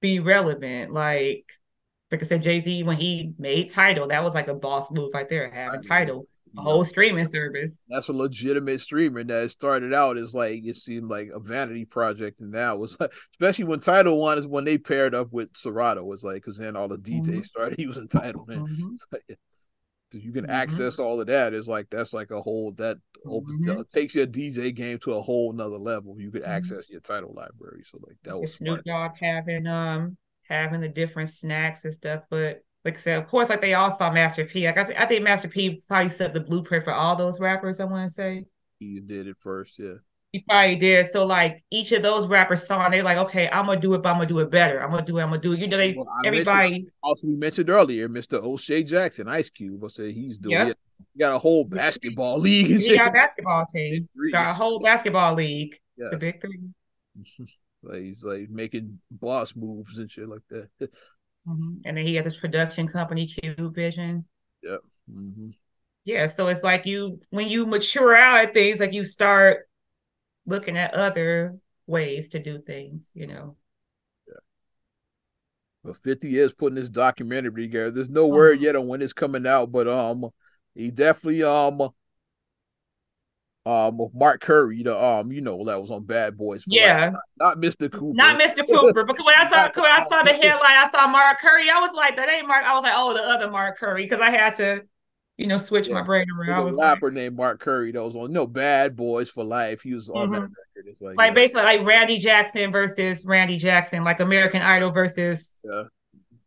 be relevant. Like, like I said, Jay Z when he made Tidal, that was like a boss move right there, having Tidal, a whole streaming service. That's a legitimate streamer that started out as like it seemed like a vanity project, and now was like, especially when Tidal One is when they paired up with Serato was like, because then all the DJs mm-hmm. started [laughs] using Tidal, man. Mm-hmm [laughs] you can mm-hmm. access all of that is like that's like a whole that opens, mm-hmm. uh, takes your DJ game to a whole nother level. You could mm-hmm. access your Tidal library. So like that was Snoop Dogg having um having the different snacks and stuff, but like I said, of course, like they all saw Master P. Like I, th- I think Master P probably set the blueprint for all those rappers. I want to say he did it first, yeah. He probably did. So like each of those rappers saw, and they're like, okay, I'm gonna do it, but I'm gonna do it better. I'm gonna do it. I'm gonna do it. You know, they well, everybody. Also, we mentioned earlier, Mr. O'Shea Jackson, Ice Cube. I said he's doing yep. it. He got a whole basketball league. And he got a basketball team. Got a whole basketball league. Yes. The big three. [laughs] like he's like making boss moves and shit like that. [laughs] mm-hmm. And then he has his production company, Cube Vision. Yeah. Mm-hmm. Yeah. So it's like you when you mature out at things, like you start looking at other ways to do things, you know. Yeah. Well, 50 is putting this documentary together. There's no uh-huh. word yet on when it's coming out, but um he definitely um um Mark Curry, the um, you know, that was on Bad Boys. yeah, not, not, Mr. Cooper. Not Mr. Cooper. Because when I saw [laughs] when I saw the headline, I saw Mark Curry. I was like, that ain't Mark. I was like, oh, the other Mark Curry, because I had to you know, switch yeah. my brain around. I was a rapper like, named Mark Curry that was on no Bad Boys for Life. He was on mm-hmm. that record. It's like, like yeah. basically like Randy Jackson versus Randy Jackson, like American Idol versus yeah.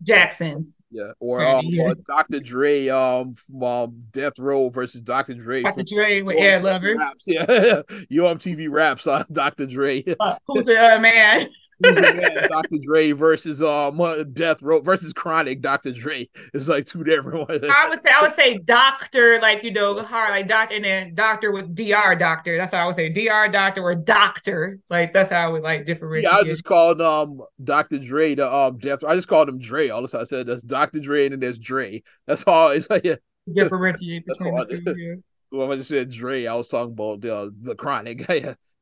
Jackson's. Yeah, or um, uh, Dr. Dre, um, um, Death Row versus Dr. Dre. Dr. Dre with Ed Lover. Raps. [laughs] Yeah, [laughs] Yo! MTV raps [laughs] on Dr. Dre. Uh, who's the other man? [laughs] Dr. Dre versus um Death Row versus Chronic Dr. Dre. is like two different ones. I would say I would say Doctor, like you know, hard like Doctor, and then Doctor with Dr. Doctor. That's how I would say Dr. Doctor or Doctor. Like that's how I would like differentiate. Yeah, I just called um Dr. Dre the um Death. I just called him Dre. All the time I said that's Dr. Dre and then there's Dre. That's all. [laughs] It's like yeah. Differentiate between the two. Well, I just [laughs] said Dre, I was talking about the the Chronic.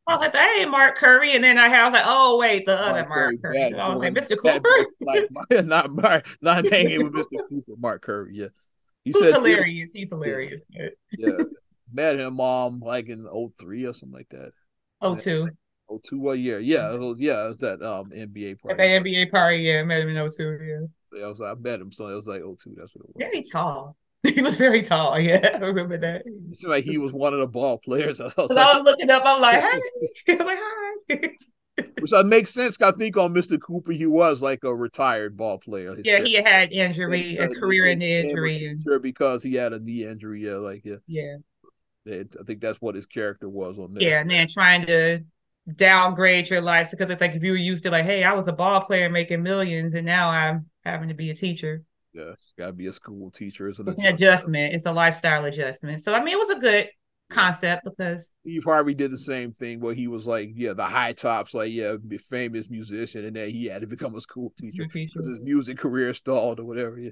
Yeah. I was like, hey, Mark Curry. And then I, was like, oh, wait, the other Mark, Curry. Curry. I was like, Mr. Cooper? like, [laughs] [laughs] not Mark, not [laughs] hanging with Mr. Cooper, Mark Curry. Yeah. He Who's said, hilarious. He's hilarious. Yeah. yeah. Met him um like in 03 or something like that. 02. Oh, two what year? Yeah, it was, yeah, it was that um NBA party. At the NBA party, yeah, met him in 02, yeah. I was I met him, so it was like 02, that's what it was. Very tall. [laughs] He was very tall, [laughs] yeah. I remember that. It's like he was one of the ball players. [laughs] I was, like, I was looking up, I'm like, hey, I'm like, hi. Which uh, makes sense. I think on Mr. Cooper, he was like a retired ball player. His yeah, he had injury, a career in the injury, because he had a knee injury. Yeah, like yeah, yeah. I think that's what his character was on there. Yeah, and then trying to downgrade your life because it's like if you were used to like, hey, I was a ball player making millions, and now I'm having to be a teacher. Yeah, it's got to be a school teacher. It's an, it's an adjustment. It's a lifestyle adjustment. So I mean, it was a good concept because he probably did the same thing where he was like, yeah, the high tops, like yeah, famous musician, and then he had to become a school teacher because his music career stalled or whatever. Yeah.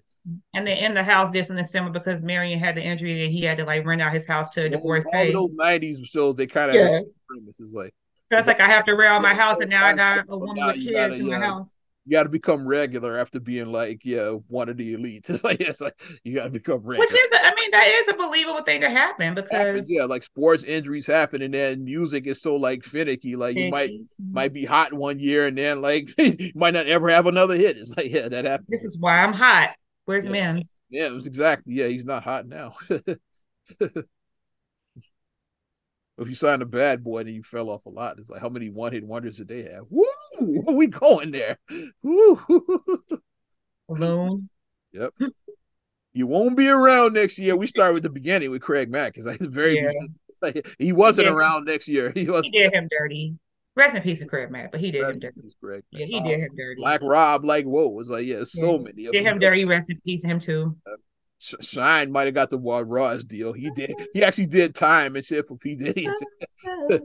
And then in the house this and similar because Marion had the injury that he had to like rent out his house to a divorce. All those nineties shows they kind of yeah. premises like that's like I have to rent out my house and now I got a woman with kids gotta, in my house you got to become regular after being like yeah one of the elites. [laughs] It's like it's like you got to become regular. Which is, a, I mean, that is a believable thing to happen because yeah, like sports injuries happen, and then music is so like finicky. Like you might might be hot one year, and then like [laughs] you might not ever have another hit. It's like yeah, that happens. This is why I'm hot. Where's yeah. Mims? Yeah, it was exactly. Yeah, he's not hot now. [laughs] if you signed a bad boy, then you fell off a lot. It's like how many one hit wonders did they have? Woo! [laughs] We going there. Alone. Yep. You won't be around next year. We start with the beginning with Craig Mack because like the very yeah. like, he wasn't he around next year. He was. He did him dirty. Rest in peace of Craig Mack, but he did rest him dirty. Craig, yeah, he did him dirty. Black Rob, like whoa, was like yeah, so yeah. many. Did him dirty. Rest in peace, him too. Uh, Shyne might have got the Ward Ross deal. He did. He actually did time and shit for P Diddy. [laughs]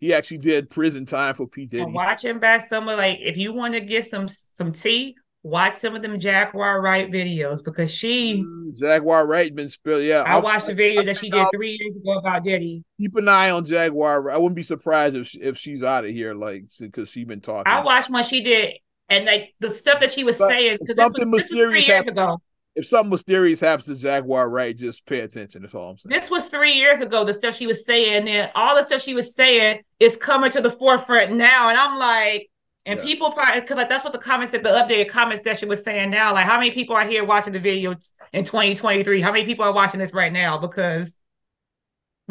he actually did prison time for P Diddy. Watching back some of like if you want to get some some tea, watch some of them Jaguar Wright videos because she mm, Jaguar Wright been spilled. Yeah, I watched the video I, that she did three years ago about Diddy. Keep an eye on Jaguar. I wouldn't be surprised if if she's out of here, like because she been talking. I watched when she did, and like the stuff that she was but saying because something was, mysterious three years ago if something mysterious happens to Jaguar Wright, just pay attention. That's all I'm saying. This was three years ago, the stuff she was saying, and then all the stuff she was saying is coming to the forefront now. And I'm like, and yeah. people probably because like that's what the comments at the updated comment section was saying now. Like, how many people are here watching the video in 2023? How many people are watching this right now? Because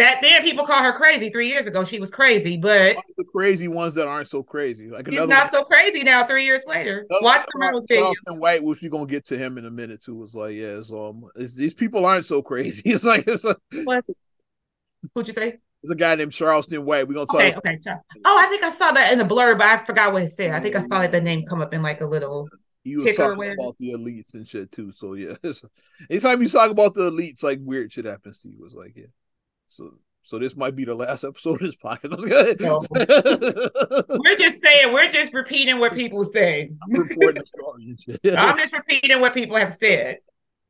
Back then, people call her crazy. Three years ago, she was crazy, but the crazy ones that aren't so crazy, like he's not one. so crazy now. Three years later, watch the Charles, Charles White, which we're gonna get to him in a minute too. Was like, yeah, it's, um, it's, these people aren't so crazy. [laughs] It's like, it's a, what's what'd you say? There's a guy named Charleston White. We're gonna talk. Okay, okay. Oh, I think I saw that in the blurb, but I forgot what it said. I think I saw like the name come up in like a little. He was talking about the elites and shit too. So yeah, [laughs] anytime you talk about the elites, like weird shit happens to you. Was like yeah. So so this might be the last [laughs] episode of this podcast. [laughs] No. [laughs] we're just saying, we're just repeating what people say. I'm reporting. I'm just repeating what people have said.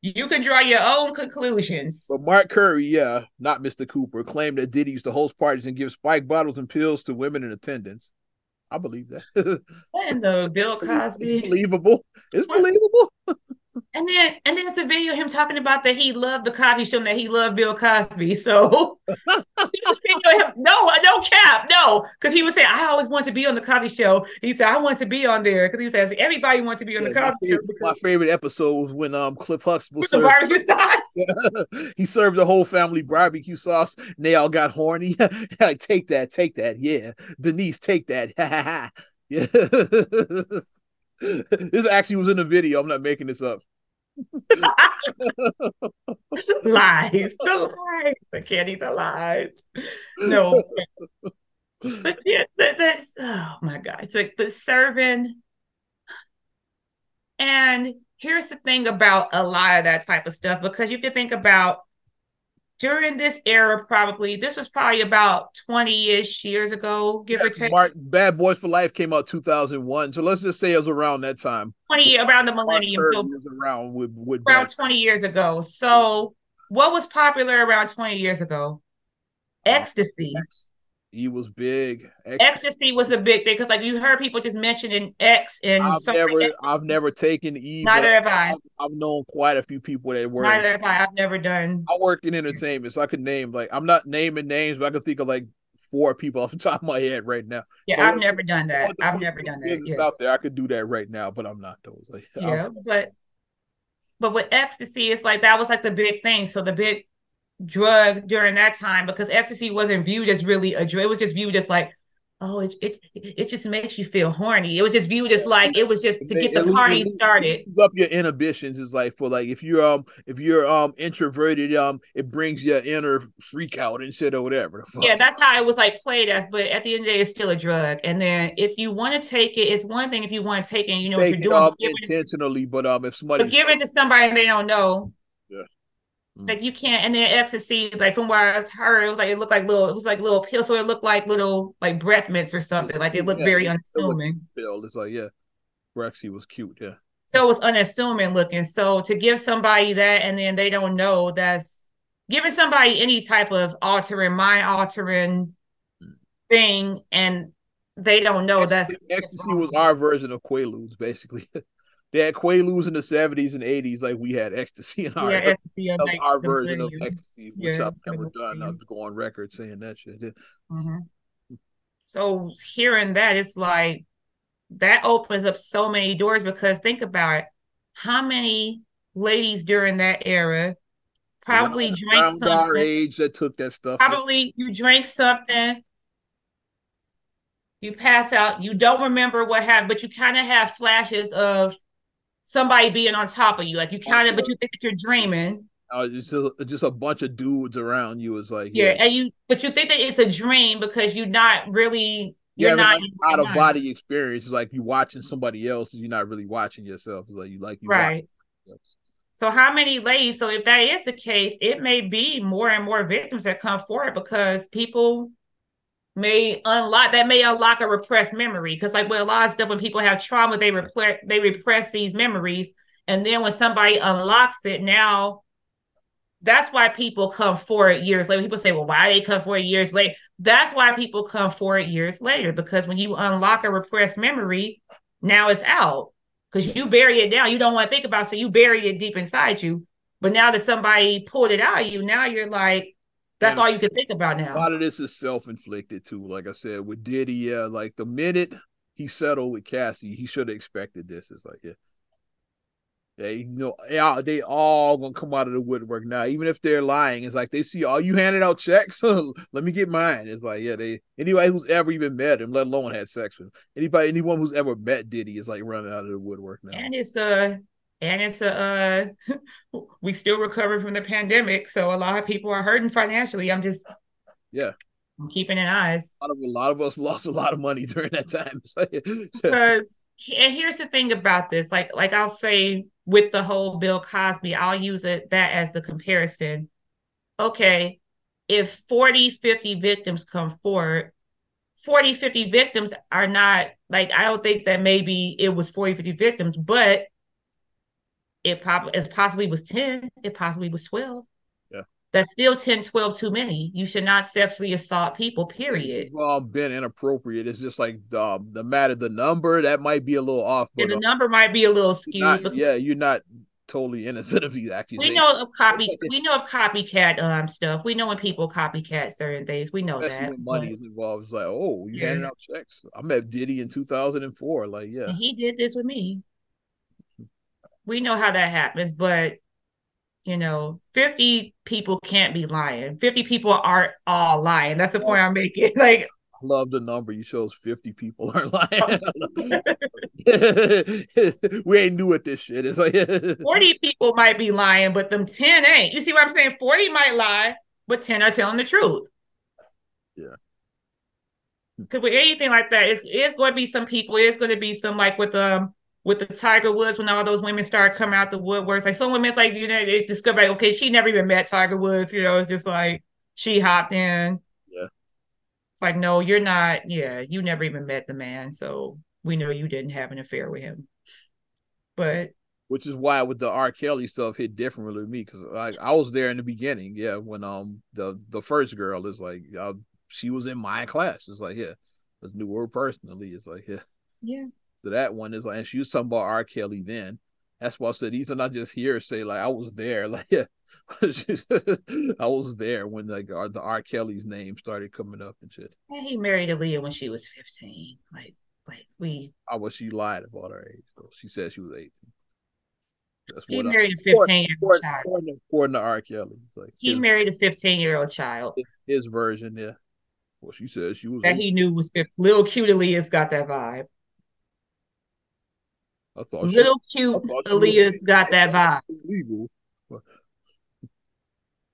You can draw your own conclusions. But Mark Curry, yeah, not Mr. Cooper, claimed that Diddy used to host parties and give spike bottles and pills to women in attendance. I believe that. and the Bill Cosby. It's believable. It's believable. And then and then it's a video of him talking about that he loved the Cosby show and that he loved Bill Cosby. [laughs] So no, no cap, no. Because he was saying, I always want to be on the Cosby show. He said, I want to be on there. Because he says everybody wants to be on yeah, the Cosby show. My favorite episode was when um Cliff Huxtable served barbecue sauce. [laughs] he served the whole family barbecue sauce. And they all got horny. [laughs] like, take that, take that. Yeah. Denise, take that. yeah. this actually was in the video. I'm not making this up. Lies, the lies. I can't eat the lies. No, but yeah, that, that's oh my gosh, like but serving. And here's the thing about a lot of that type of stuff because you have to think about during this era, probably this was probably about 20-ish years ago, give yeah, or take. Mark, Bad Boys for Life came out 2001. So let's just say it was around that time. 20 around the millennium. So around with, with around 20 years ago. So what was popular around 20 years ago? Uh, Ecstasy. He was big. Ecstasy was a big thing because, like, you heard people just mentioning X and I've never, I've never taken E. Neither have I. I've, I've, known quite a few people that were. Neither have I. I've never done. I work in entertainment, so I could name like I'm not naming names, but I can think of like four people [laughs] off the top of my head right now. Yeah, but I've never done that. I've never done that. Yeah. Out there, I could do that right now, but I'm not those. Like, [laughs] yeah, I'm, but but with ecstasy, it's like that was like the big thing. So the big drug during that time because ecstasy wasn't viewed as really a drug; it was just viewed as like oh, it, it it just makes you feel horny. It was just viewed as like it was just to get the party started. Up your inhibitions is like for like if you're um if you're um introverted um it brings your inner freak out and shit or whatever. Yeah, that's how it was like played as. But at the end of the day, it's still a drug. And then if you want to take it, it's one thing if you want to take it, and you know take what you're doing. It, um, intentionally, but um if somebody give it to somebody and they don't know. Like you can't, and then ecstasy, like from what I was heard, it was like it looked like little, it was like little pills, so it looked like little like breath mints or something. Like it looked yeah, very unassuming. Pill, it's like yeah, Rexy was cute, yeah. So it was unassuming looking. So to give somebody that, and then they don't know that's giving somebody any type of altering, mind altering mm. thing, and they don't know ecstasy, that's ecstasy was our version of Quaaludes, basically. [laughs] They had Quaaludes in the seventies and eighties, like we had ecstasy in our, yeah, ecstasy like our version of ecstasy, which yeah, I've never done. I'll go on record saying that shit. Mm-hmm. So hearing that, it's like that opens up so many doors because think about it. How many ladies during that era probably around, drank around something? Our age that took that stuff. Probably you drank something you pass out you don't remember what happened but you kind of have flashes of somebody being on top of you. Like you kind of, but you think that you're dreaming. Uh, just a, just a bunch of dudes around you is like yeah. yeah. and you but you think that it's a dream because you're not really you're not out of body experience. It's like you're watching somebody else, you're not really watching yourself. It's like you like you right. So how many ladies? So if that is the case, it may be more and more victims that come forward because people may unlock that may unlock a repressed memory. Because like with a lot of stuff when people have trauma they repress they repress these memories. And then when somebody unlocks it now that's why people come forward years later. People say well why they come forward years later that's why people come forward years later because when you unlock a repressed memory now it's out. Because you bury it down. You don't want to think about it, so you bury it deep inside you. But now that somebody pulled it out of you now you're like that's and all you can think about now. A lot of this is self inflicted too. Like I said, with Diddy, yeah, like the minute he settled with Cassie, he should have expected this. It's like, yeah. They you know yeah, they all gonna come out of the woodwork now, even if they're lying. It's like they see all oh, you handed out checks. [laughs] Let me get mine. It's like yeah, they anybody who's ever even met him, let alone had sex with him. Anybody, anyone who's ever met Diddy is like running out of the woodwork now. And it's uh and it's a uh, [laughs] we still recover from the pandemic, so a lot of people are hurting financially. I'm just yeah, I'm keeping an eyes. A lot of a lot of us lost a lot of money [laughs] during that time. [laughs] because and here's the thing about this, like like I'll say with the whole Bill Cosby, I'll use it that as the comparison. Okay, if 40, 50 victims come forward, 40, 50 victims are not like I don't think that maybe it was 40, 50 victims, but it probably it possibly was 10 it possibly was 12 yeah that's still 10 12 too many you should not sexually assault people period well been inappropriate it's just like um, the matter the number that might be a little off but yeah, the uh, number might be a little skewed not, but yeah you're not totally innocent of these accusations. We know of copy. [laughs] we know of copycat um stuff. We know when people copycat certain things. We know Especially that. Money but, is involved. It's like, oh, you yeah. handed out checks. I met Diddy in 2004. Like, yeah, and he did this with me we know how that happens, but you know, 50 people can't be lying. 50 people aren't all lying. That's the point I'm making. [laughs] Like I love the number you chose 50 people are [laughs] lying. [laughs] we ain't new at this shit. It's like 40 people might be lying, but them 10 ain't. You see what I'm saying? 40 might lie, but 10 are telling the truth. Yeah. Because with anything like that, it's, it's going to be some people, it's going to be some like with um with the Tiger Woods when all those women started coming out the woodworks. Like some women, like you know, they discover like, okay, she never even met Tiger Woods. You know, it's just like she hopped in. Yeah. It's like, no, you're not. Yeah, you never even met the man, so we know you didn't have an affair with him. But which is why with the R. Kelly stuff hit differently with me because like I was there in the beginning. Yeah, when um the the first girl is like uh, she was in my class. It's like yeah, I knew her personally. It's like yeah. Yeah. So that one is like, and she was talking about R. Kelly then. That's why I said these are not just here say like I was there. [laughs] Like yeah, I was there when like the R. Kelly's name started coming up and shit. And he married Aaliyah when she was fifteen. Like, like we. Oh, I was she lied about her age. Though. She said she was eighteen. That's what he married I, a fifteen year old child. According, according to R. Kelly, like he his, married a fifteen year old child. His version, yeah. Well, she said she was that he knew was little cute. Aaliyah's got that vibe. I thought little she, cute Aaliyah's got that vibe. Legal.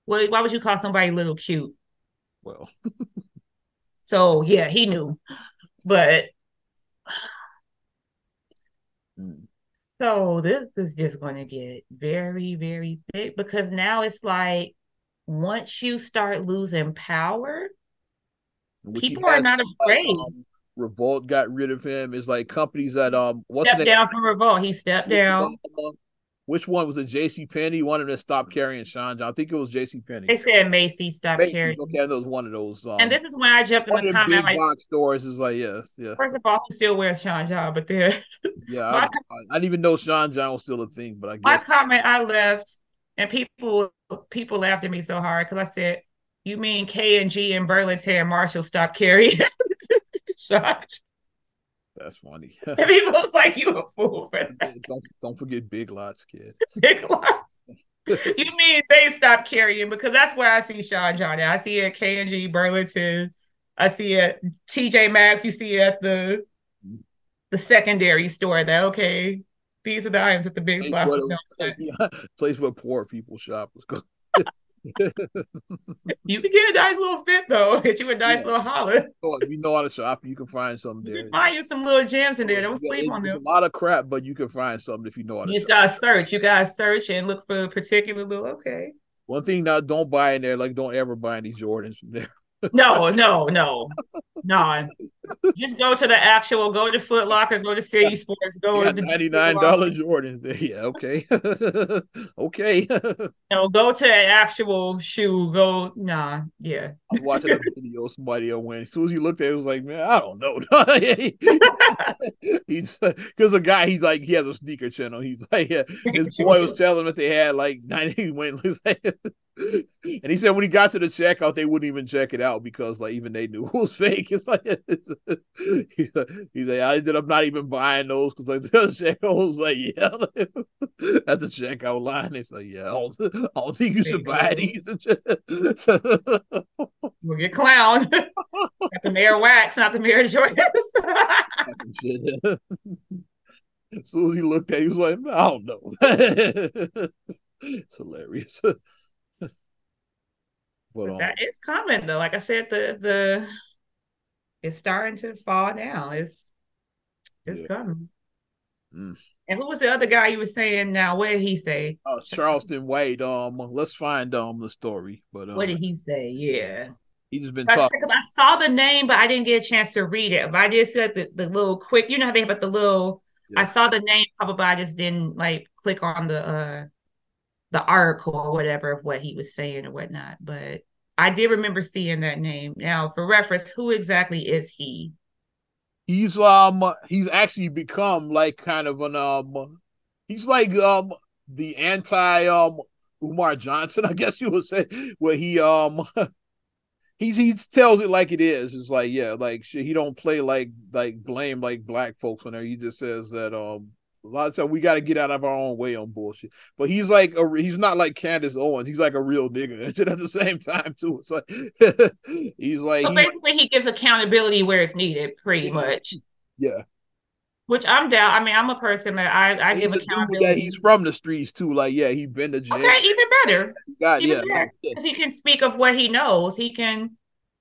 Well, why would you call somebody little cute? Well, so yeah, he knew, but mm. so this is just going to get very, very thick because now it's like once you start losing power, Which people are not afraid. Um, Revolt got rid of him. It's like companies that um what's stepped down from Revolt. He stepped down. Which one was it? J.C. Penney wanted to stop carrying Sean John. I think it was J.C. Penney. They said Macy stopped Macy's, carrying. Okay, that was one of those. Um, and this is when I jumped in the comment. Big like, box stores is like, yes, yeah. First of all, who still wears Sean John? But there, [laughs] yeah, I, I, I, didn't even know Sean John was still a thing. But I guess my comment I left, and people people laughed at me so hard because I said, "You mean K and G and Burlington and Marshall stopped carrying [laughs] Sean?" That's funny. [laughs] [laughs] and people was like, "You a fool for that." Don't don't forget Big Lots, kid. [laughs] Big Lots. you mean they stopped carrying because that's where I see Sean John. I see it at K and G Burlington. I see it TJ Maxx. You see it at the the secondary store. That okay, these are the items at the big place where, place where poor people shop. [laughs] you can get a nice little fit though. [laughs] Get you a nice yeah. little holler. Oh, if you know how to shop, you can find something there. You can find you some little gems in there. Don't sleep on them. a lot of crap, but you can find something if you know how to. You just gotta search. You gotta search and look for a particular little. Okay. One thing now, don't buy in there. Like, don't ever buy any Jordans from there no, no, no, no. Just go to the actual. Go to Foot Locker. Go to City Sports. Go to the ninety nine dollar Jordans. Yeah, okay, okay. no, go to an actual shoe. Go, nah, yeah. I was watching a [laughs] video. Somebody went. As soon as he looked at it, it was like, man, I don't know. [laughs] he's because the guy, he's like, he has a sneaker channel. He's like, yeah, [laughs] his boy was telling him that they had like ninety. Went and he said when he got to the checkout, they wouldn't even check it out because like even they knew [laughs] it was fake. It's like [laughs] he's like, I ended up not even buying those because like [laughs] the checkout was like, yeah, at the checkout line, it's like, yeah, I don't, I don't think you should buy these. we'll get clown. Got the mayor wax, not the mayor Jordan. as soon as he looked at it, he was like, I don't know. it's hilarious. But, um, that is coming though. Like I said, the the it's starting to fall down. It's it's yeah. coming. Mm. And who was the other guy you were saying now? What did he say? Uh, Charleston White. Um, let's find um the story. But um, what did he say? Yeah. He just been talking. I saw the name, but I didn't get a chance to read it. But I just said the, the little quick, you know how they have the little yeah. I saw the name probably I just didn't like click on the uh the article or whatever of what he was saying or whatnot. But I did remember seeing that name. Now, for reference, who exactly is he? He's um he's actually become like kind of an um he's like um the anti um Umar Johnson, [laughs] I guess you would say, where he um [laughs] he's he tells it like it is. It's like yeah, like he don't play like like blame like black folks on there. He just says that um a lot of times we got to get out of our own way on bullshit. But he's like a, he's not like Candace Owens. He's like a real nigga [laughs] at the same time too. It's like [laughs] he's like so basically he gives accountability where it's needed, pretty much. Yeah. Which I'm down. I mean, I'm a person that I I give accountability. Yeah, he's from the streets too. Like, yeah, he's been to jail. Okay, even better. God, even yeah, because he can speak of what he knows. He can.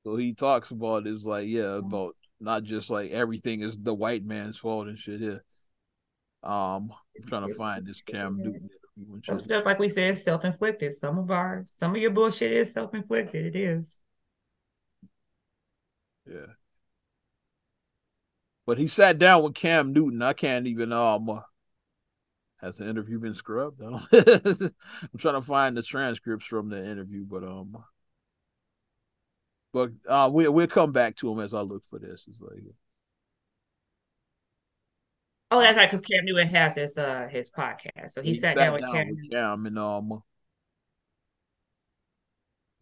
So he talks about is like, yeah, about not just like everything is the white man's fault and shit. Yeah. Um, I'm trying to find this Cam Newton Some stuff, like we said, self inflicted. Some of our, some of your bullshit is self inflicted. It is. Yeah. But he sat down with Cam Newton. I can't even um. Uh, has the interview been scrubbed? [laughs] [laughs] I'm trying to find the transcripts from the interview, but um. But uh, we we'll come back to him as I look for this. It's like Oh, that's right, because Cam Newton has his uh his podcast. So he, he sat, sat, down with Cam. With Cam and um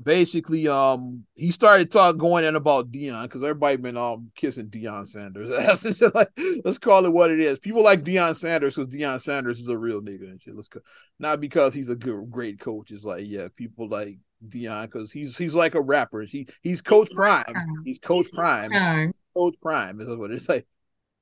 basically um he started talking going in about Deion because everybody been um kissing Deion Sanders. [laughs] That's like let's call it what it is. People like Deion Sanders because Deion Sanders is a real nigga and shit. Let's go. Not because he's a good great coach. It's like yeah, people like Deion because he's he's like a rapper. He he's Coach Prime. He's Coach Prime. Coach Prime is what it's like.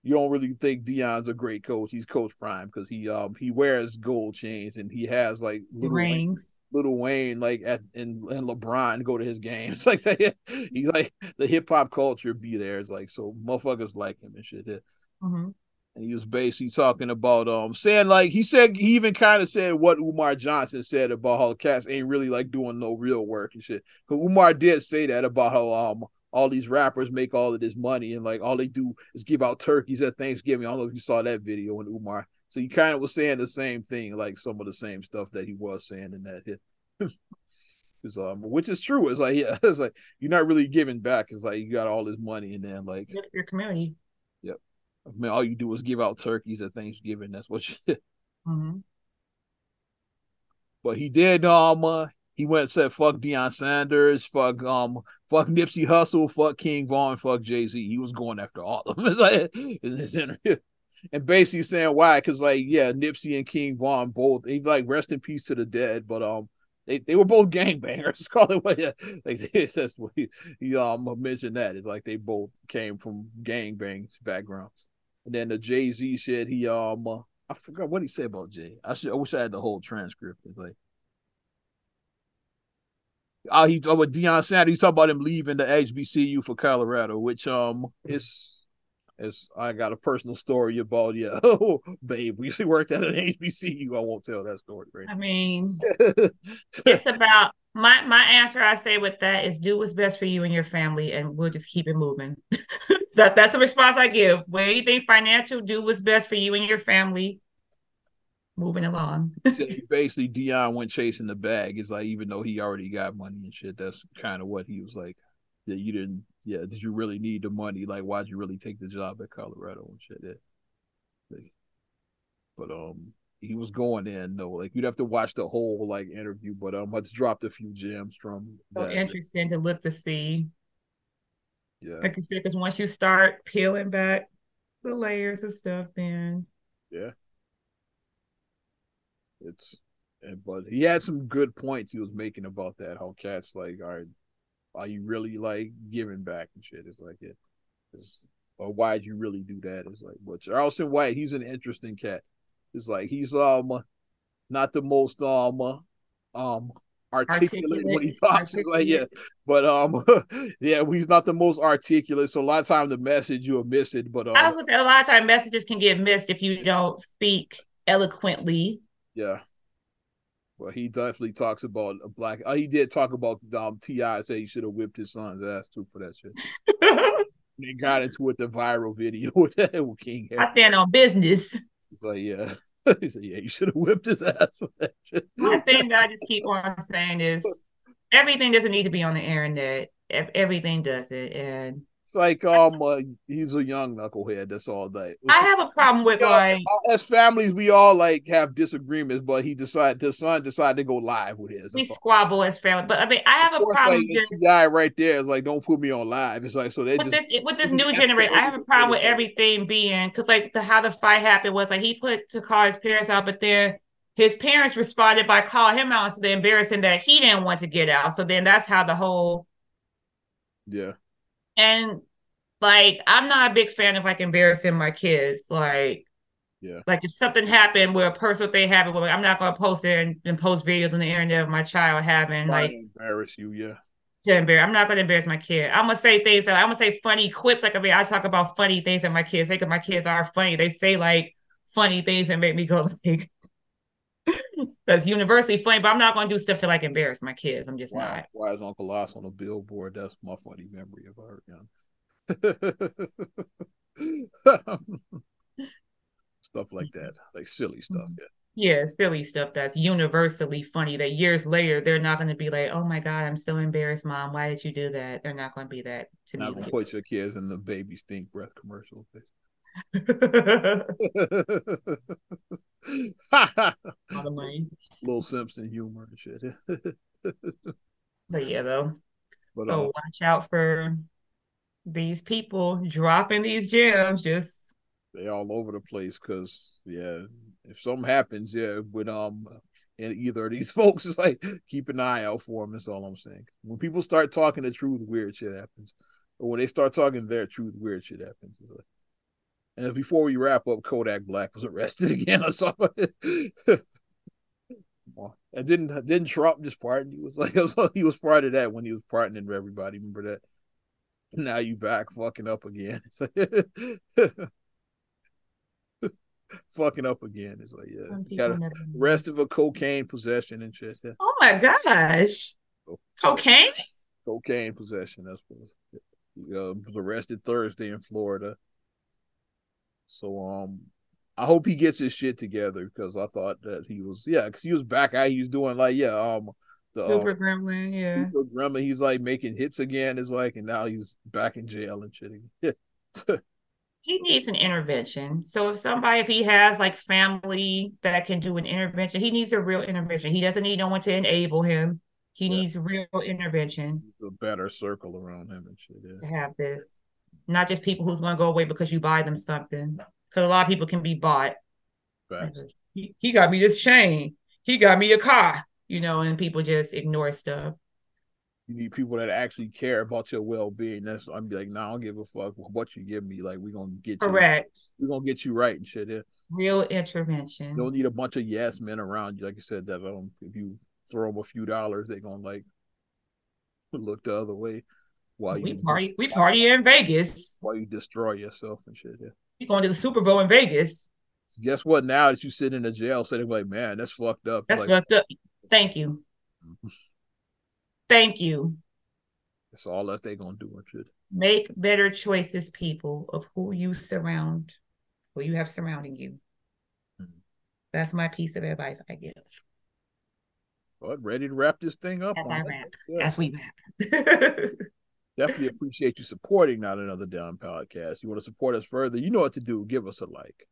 You don't really think Deion's a great coach. He's Coach Prime because he um he wears gold chains and he has like little rings. Lil Wayne like at and, and LeBron go to his games. [laughs] like he's like the hip hop culture be there. It's like so motherfuckers like him and shit. Mm-hmm. And he was basically talking about um saying like he said he even kind of said what Umar Johnson said about how cats ain't really like doing no real work and shit. But Umar did say that about how um all these rappers make all of this money and like all they do is give out turkeys at Thanksgiving. I don't know if you saw that video when Umar so he kind of was saying the same thing, like some of the same stuff that he was saying in that hit. [laughs] um, which is true. It's like [laughs] yeah, it's like you're not really giving back. It's like you got all this money and then like your community. Yep. I mean, all you do is give out turkeys at Thanksgiving. That's what you. [laughs] mm-hmm. But he did. Um, uh, he went and said, "Fuck Deion Sanders, fuck um, fuck Nipsey Hussle, fuck King Von, fuck Jay Z." He was going after all of them. It's [laughs] in this interview and basically saying why, because like yeah, Nipsey and King Von both they like rest in peace to the dead, but um they, they were both [laughs] gangbangers. [laughs] Call it what yeah, like that's what he, he um mentioned that it's like they both came from gangbangs backgrounds. And then the Jay Z shit, he um uh, I forgot what he said about Jay. I should I wish I had the whole transcript. It's like uh, he talked with Deion Sanders. He talked about him leaving the HBCU for Colorado, which um is as I got a personal story about yeah, [laughs] oh babe, we [laughs] worked at an HBCU. I won't tell that story. Right? I mean, [laughs] it's about my my answer. I say with that is do what's best for you and your family, and we'll just keep it moving. that that's the response I give. When anything financial, do what's best for you and your family. Moving along. [laughs] basically, Deion went chasing the bag. It's like even though he already got money and shit, that's kind of what he was like. Yeah, you didn't yeah, did you really need the money? Like, why'd you really take the job at Colorado and shit? Yeah. But um, he was going in though. Like you'd have to watch the whole like interview. But um, I just dropped a few gems from. So that. interesting to look to see. Yeah. Like you said, because once you start peeling back the layers of stuff, then. Yeah. It's, but he had some good points he was making about that. How cats like are are you really like giving back and shit? It's like it, it's, or why'd you really do that? It's like, but Charleston White, he's an interesting cat. It's like he's um not the most um um articulate, articulate when he talks. It's like yeah, but um [laughs] yeah, he's not the most articulate. So a lot of times the message you'll miss it. But um, I was gonna say a lot of times messages can get missed if you don't speak eloquently. Yeah. Well, he definitely talks about a black. Uh, he did talk about um, T.I. Say he should have whipped his son's ass too for that shit. [laughs] they got into it the viral video [laughs] with, King. Harry. I stand on business. But yeah, [laughs] he said, "Yeah, you should have whipped his ass for that shit." One thing that I just keep on saying is everything doesn't need to be on the internet. Everything doesn't, and it's like um, uh, he's a young knucklehead. That's all that. [laughs] I have a problem with like as families, we all like have disagreements, but he decided his son decided to go live with his. We squabble as family, but I mean, I have a problem. Like, just, guy right there is like, don't put me on live. It's like so they with just, this with this new generation. I have a problem with everything being because like the how the fight happened was like he put to call his parents out, but then his parents responded by calling him out, so they're embarrassing that he didn't want to get out. So then that's how the whole yeah and like I'm not a big fan of like embarrassing my kids. Like yeah. Like if something happened where a personal thing happened, I'm not gonna post it and, and, post videos on the internet of my child having like embarrass you, yeah. To embarrass, I'm not gonna embarrass my kid. I'm gonna say things that I'm gonna say funny quips. Like I mean, I talk about funny things that my kids say because my kids are funny. They say like funny things and make me go like [laughs] that's universally funny. But I'm not gonna do stuff to like embarrass my kids. I'm just why, not. Why is Uncle Loss on a billboard? That's my funny memory of her. You [laughs] know? stuff like that, like silly stuff. Mm-hmm. Yeah. Yeah, silly stuff that's universally funny. That years later they're not going to be like, "Oh my god, I'm so embarrassed, mom. Why did you do that?" They're not going to be that to not me. Put your kids in the baby stink breath commercial. [laughs] Little Simpson humor and shit. [laughs] But yeah, though. But, so uh, watch out for these people dropping these gems. Just they all over the place. Cause yeah, if something happens, yeah, with um and either of these [laughs] folks is like keep an eye out for them. That's all I'm saying. When people start talking the truth, weird shit happens. Or when they start talking their truth, weird shit happens. Like, and before we wrap up, Kodak Black was arrested [laughs] again or something. [laughs] and didn't didn't Trump just pardon? He [laughs] was like was, he was part of that when he was pardoning everybody. Remember that? Now you back fucking up again. fucking up again. It's like, yeah, got rest of a cocaine possession and shit. Yeah. Oh my gosh, cocaine, cocaine possession. That's what he uh, was arrested Thursday in Florida. So um, I hope he gets his shit together because I thought that he was yeah because he was back out he was doing like yeah um the super um, gremlin yeah super gremlin he's like making hits again is like and now he's back in jail and shit again. [laughs] he needs an intervention. So if somebody, if he has like family that can do an intervention, he needs a real intervention. He doesn't need no one to enable him. He yeah. needs real intervention. a better circle around him and shit. Yeah. To have this, not just people who's going to go away because you buy them something. Because a lot of people can be bought. He, he got me this chain. He got me a car. You know, and people just ignore stuff. You need people that actually care about your well being. That's I'm be like, no, nah, I don't give a fuck what you give me. Like we're gonna get you correct. We're gonna get you right and shit. Yeah. Real intervention. You don't need a bunch of yes men around you. Like I said, that um, if you throw them a few dollars, they're gonna like look the other way. While we you party, we party in Vegas. While you destroy yourself and shit. Yeah. You going to the Super Bowl in Vegas? Guess what? Now that you sit in a jail, sitting like, man, that's fucked up. That's like, fucked up. Thank you. Thank you. That's all that they gonna do and shit. Make better choices, people, of who you surround, who you have surrounding you. Mm-hmm. That's my piece of advice I give. But ready to wrap this thing up. As I wrap. As we wrap. [laughs] Definitely appreciate you supporting Not Another Down podcast. You want to support us further, you know what to do. Give us a like.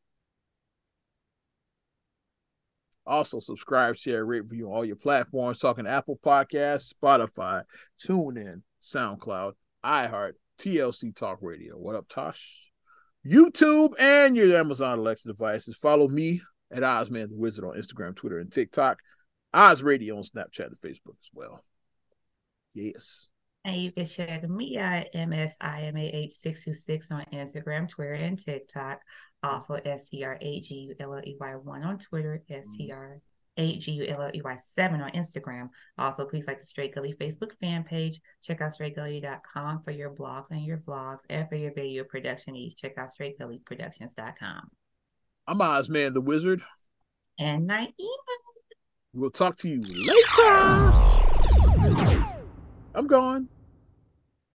Also, subscribe, share, rate, review on all your platforms. Talking Apple Podcasts, Spotify, TuneIn, SoundCloud, iHeart, TLC Talk Radio. What up, Tosh? YouTube and your Amazon Alexa devices. Follow me at Ozman the Wizard on Instagram, Twitter, and TikTok. Oz Radio on Snapchat and Facebook as well. Yes. And you can check me at MSIMA8626 on Instagram, Twitter, and TikTok. Also, STR8GULLEY1 on Twitter, STR8GULLEY7 on Instagram. Also, please like the Straight Gully Facebook fan page. Check out straightgully.com for your blogs and your blogs. And for your video production needs, check out straightgullyproductions.com. I'm Ozman the Wizard. And Naima. We'll talk to you later. I'm gone.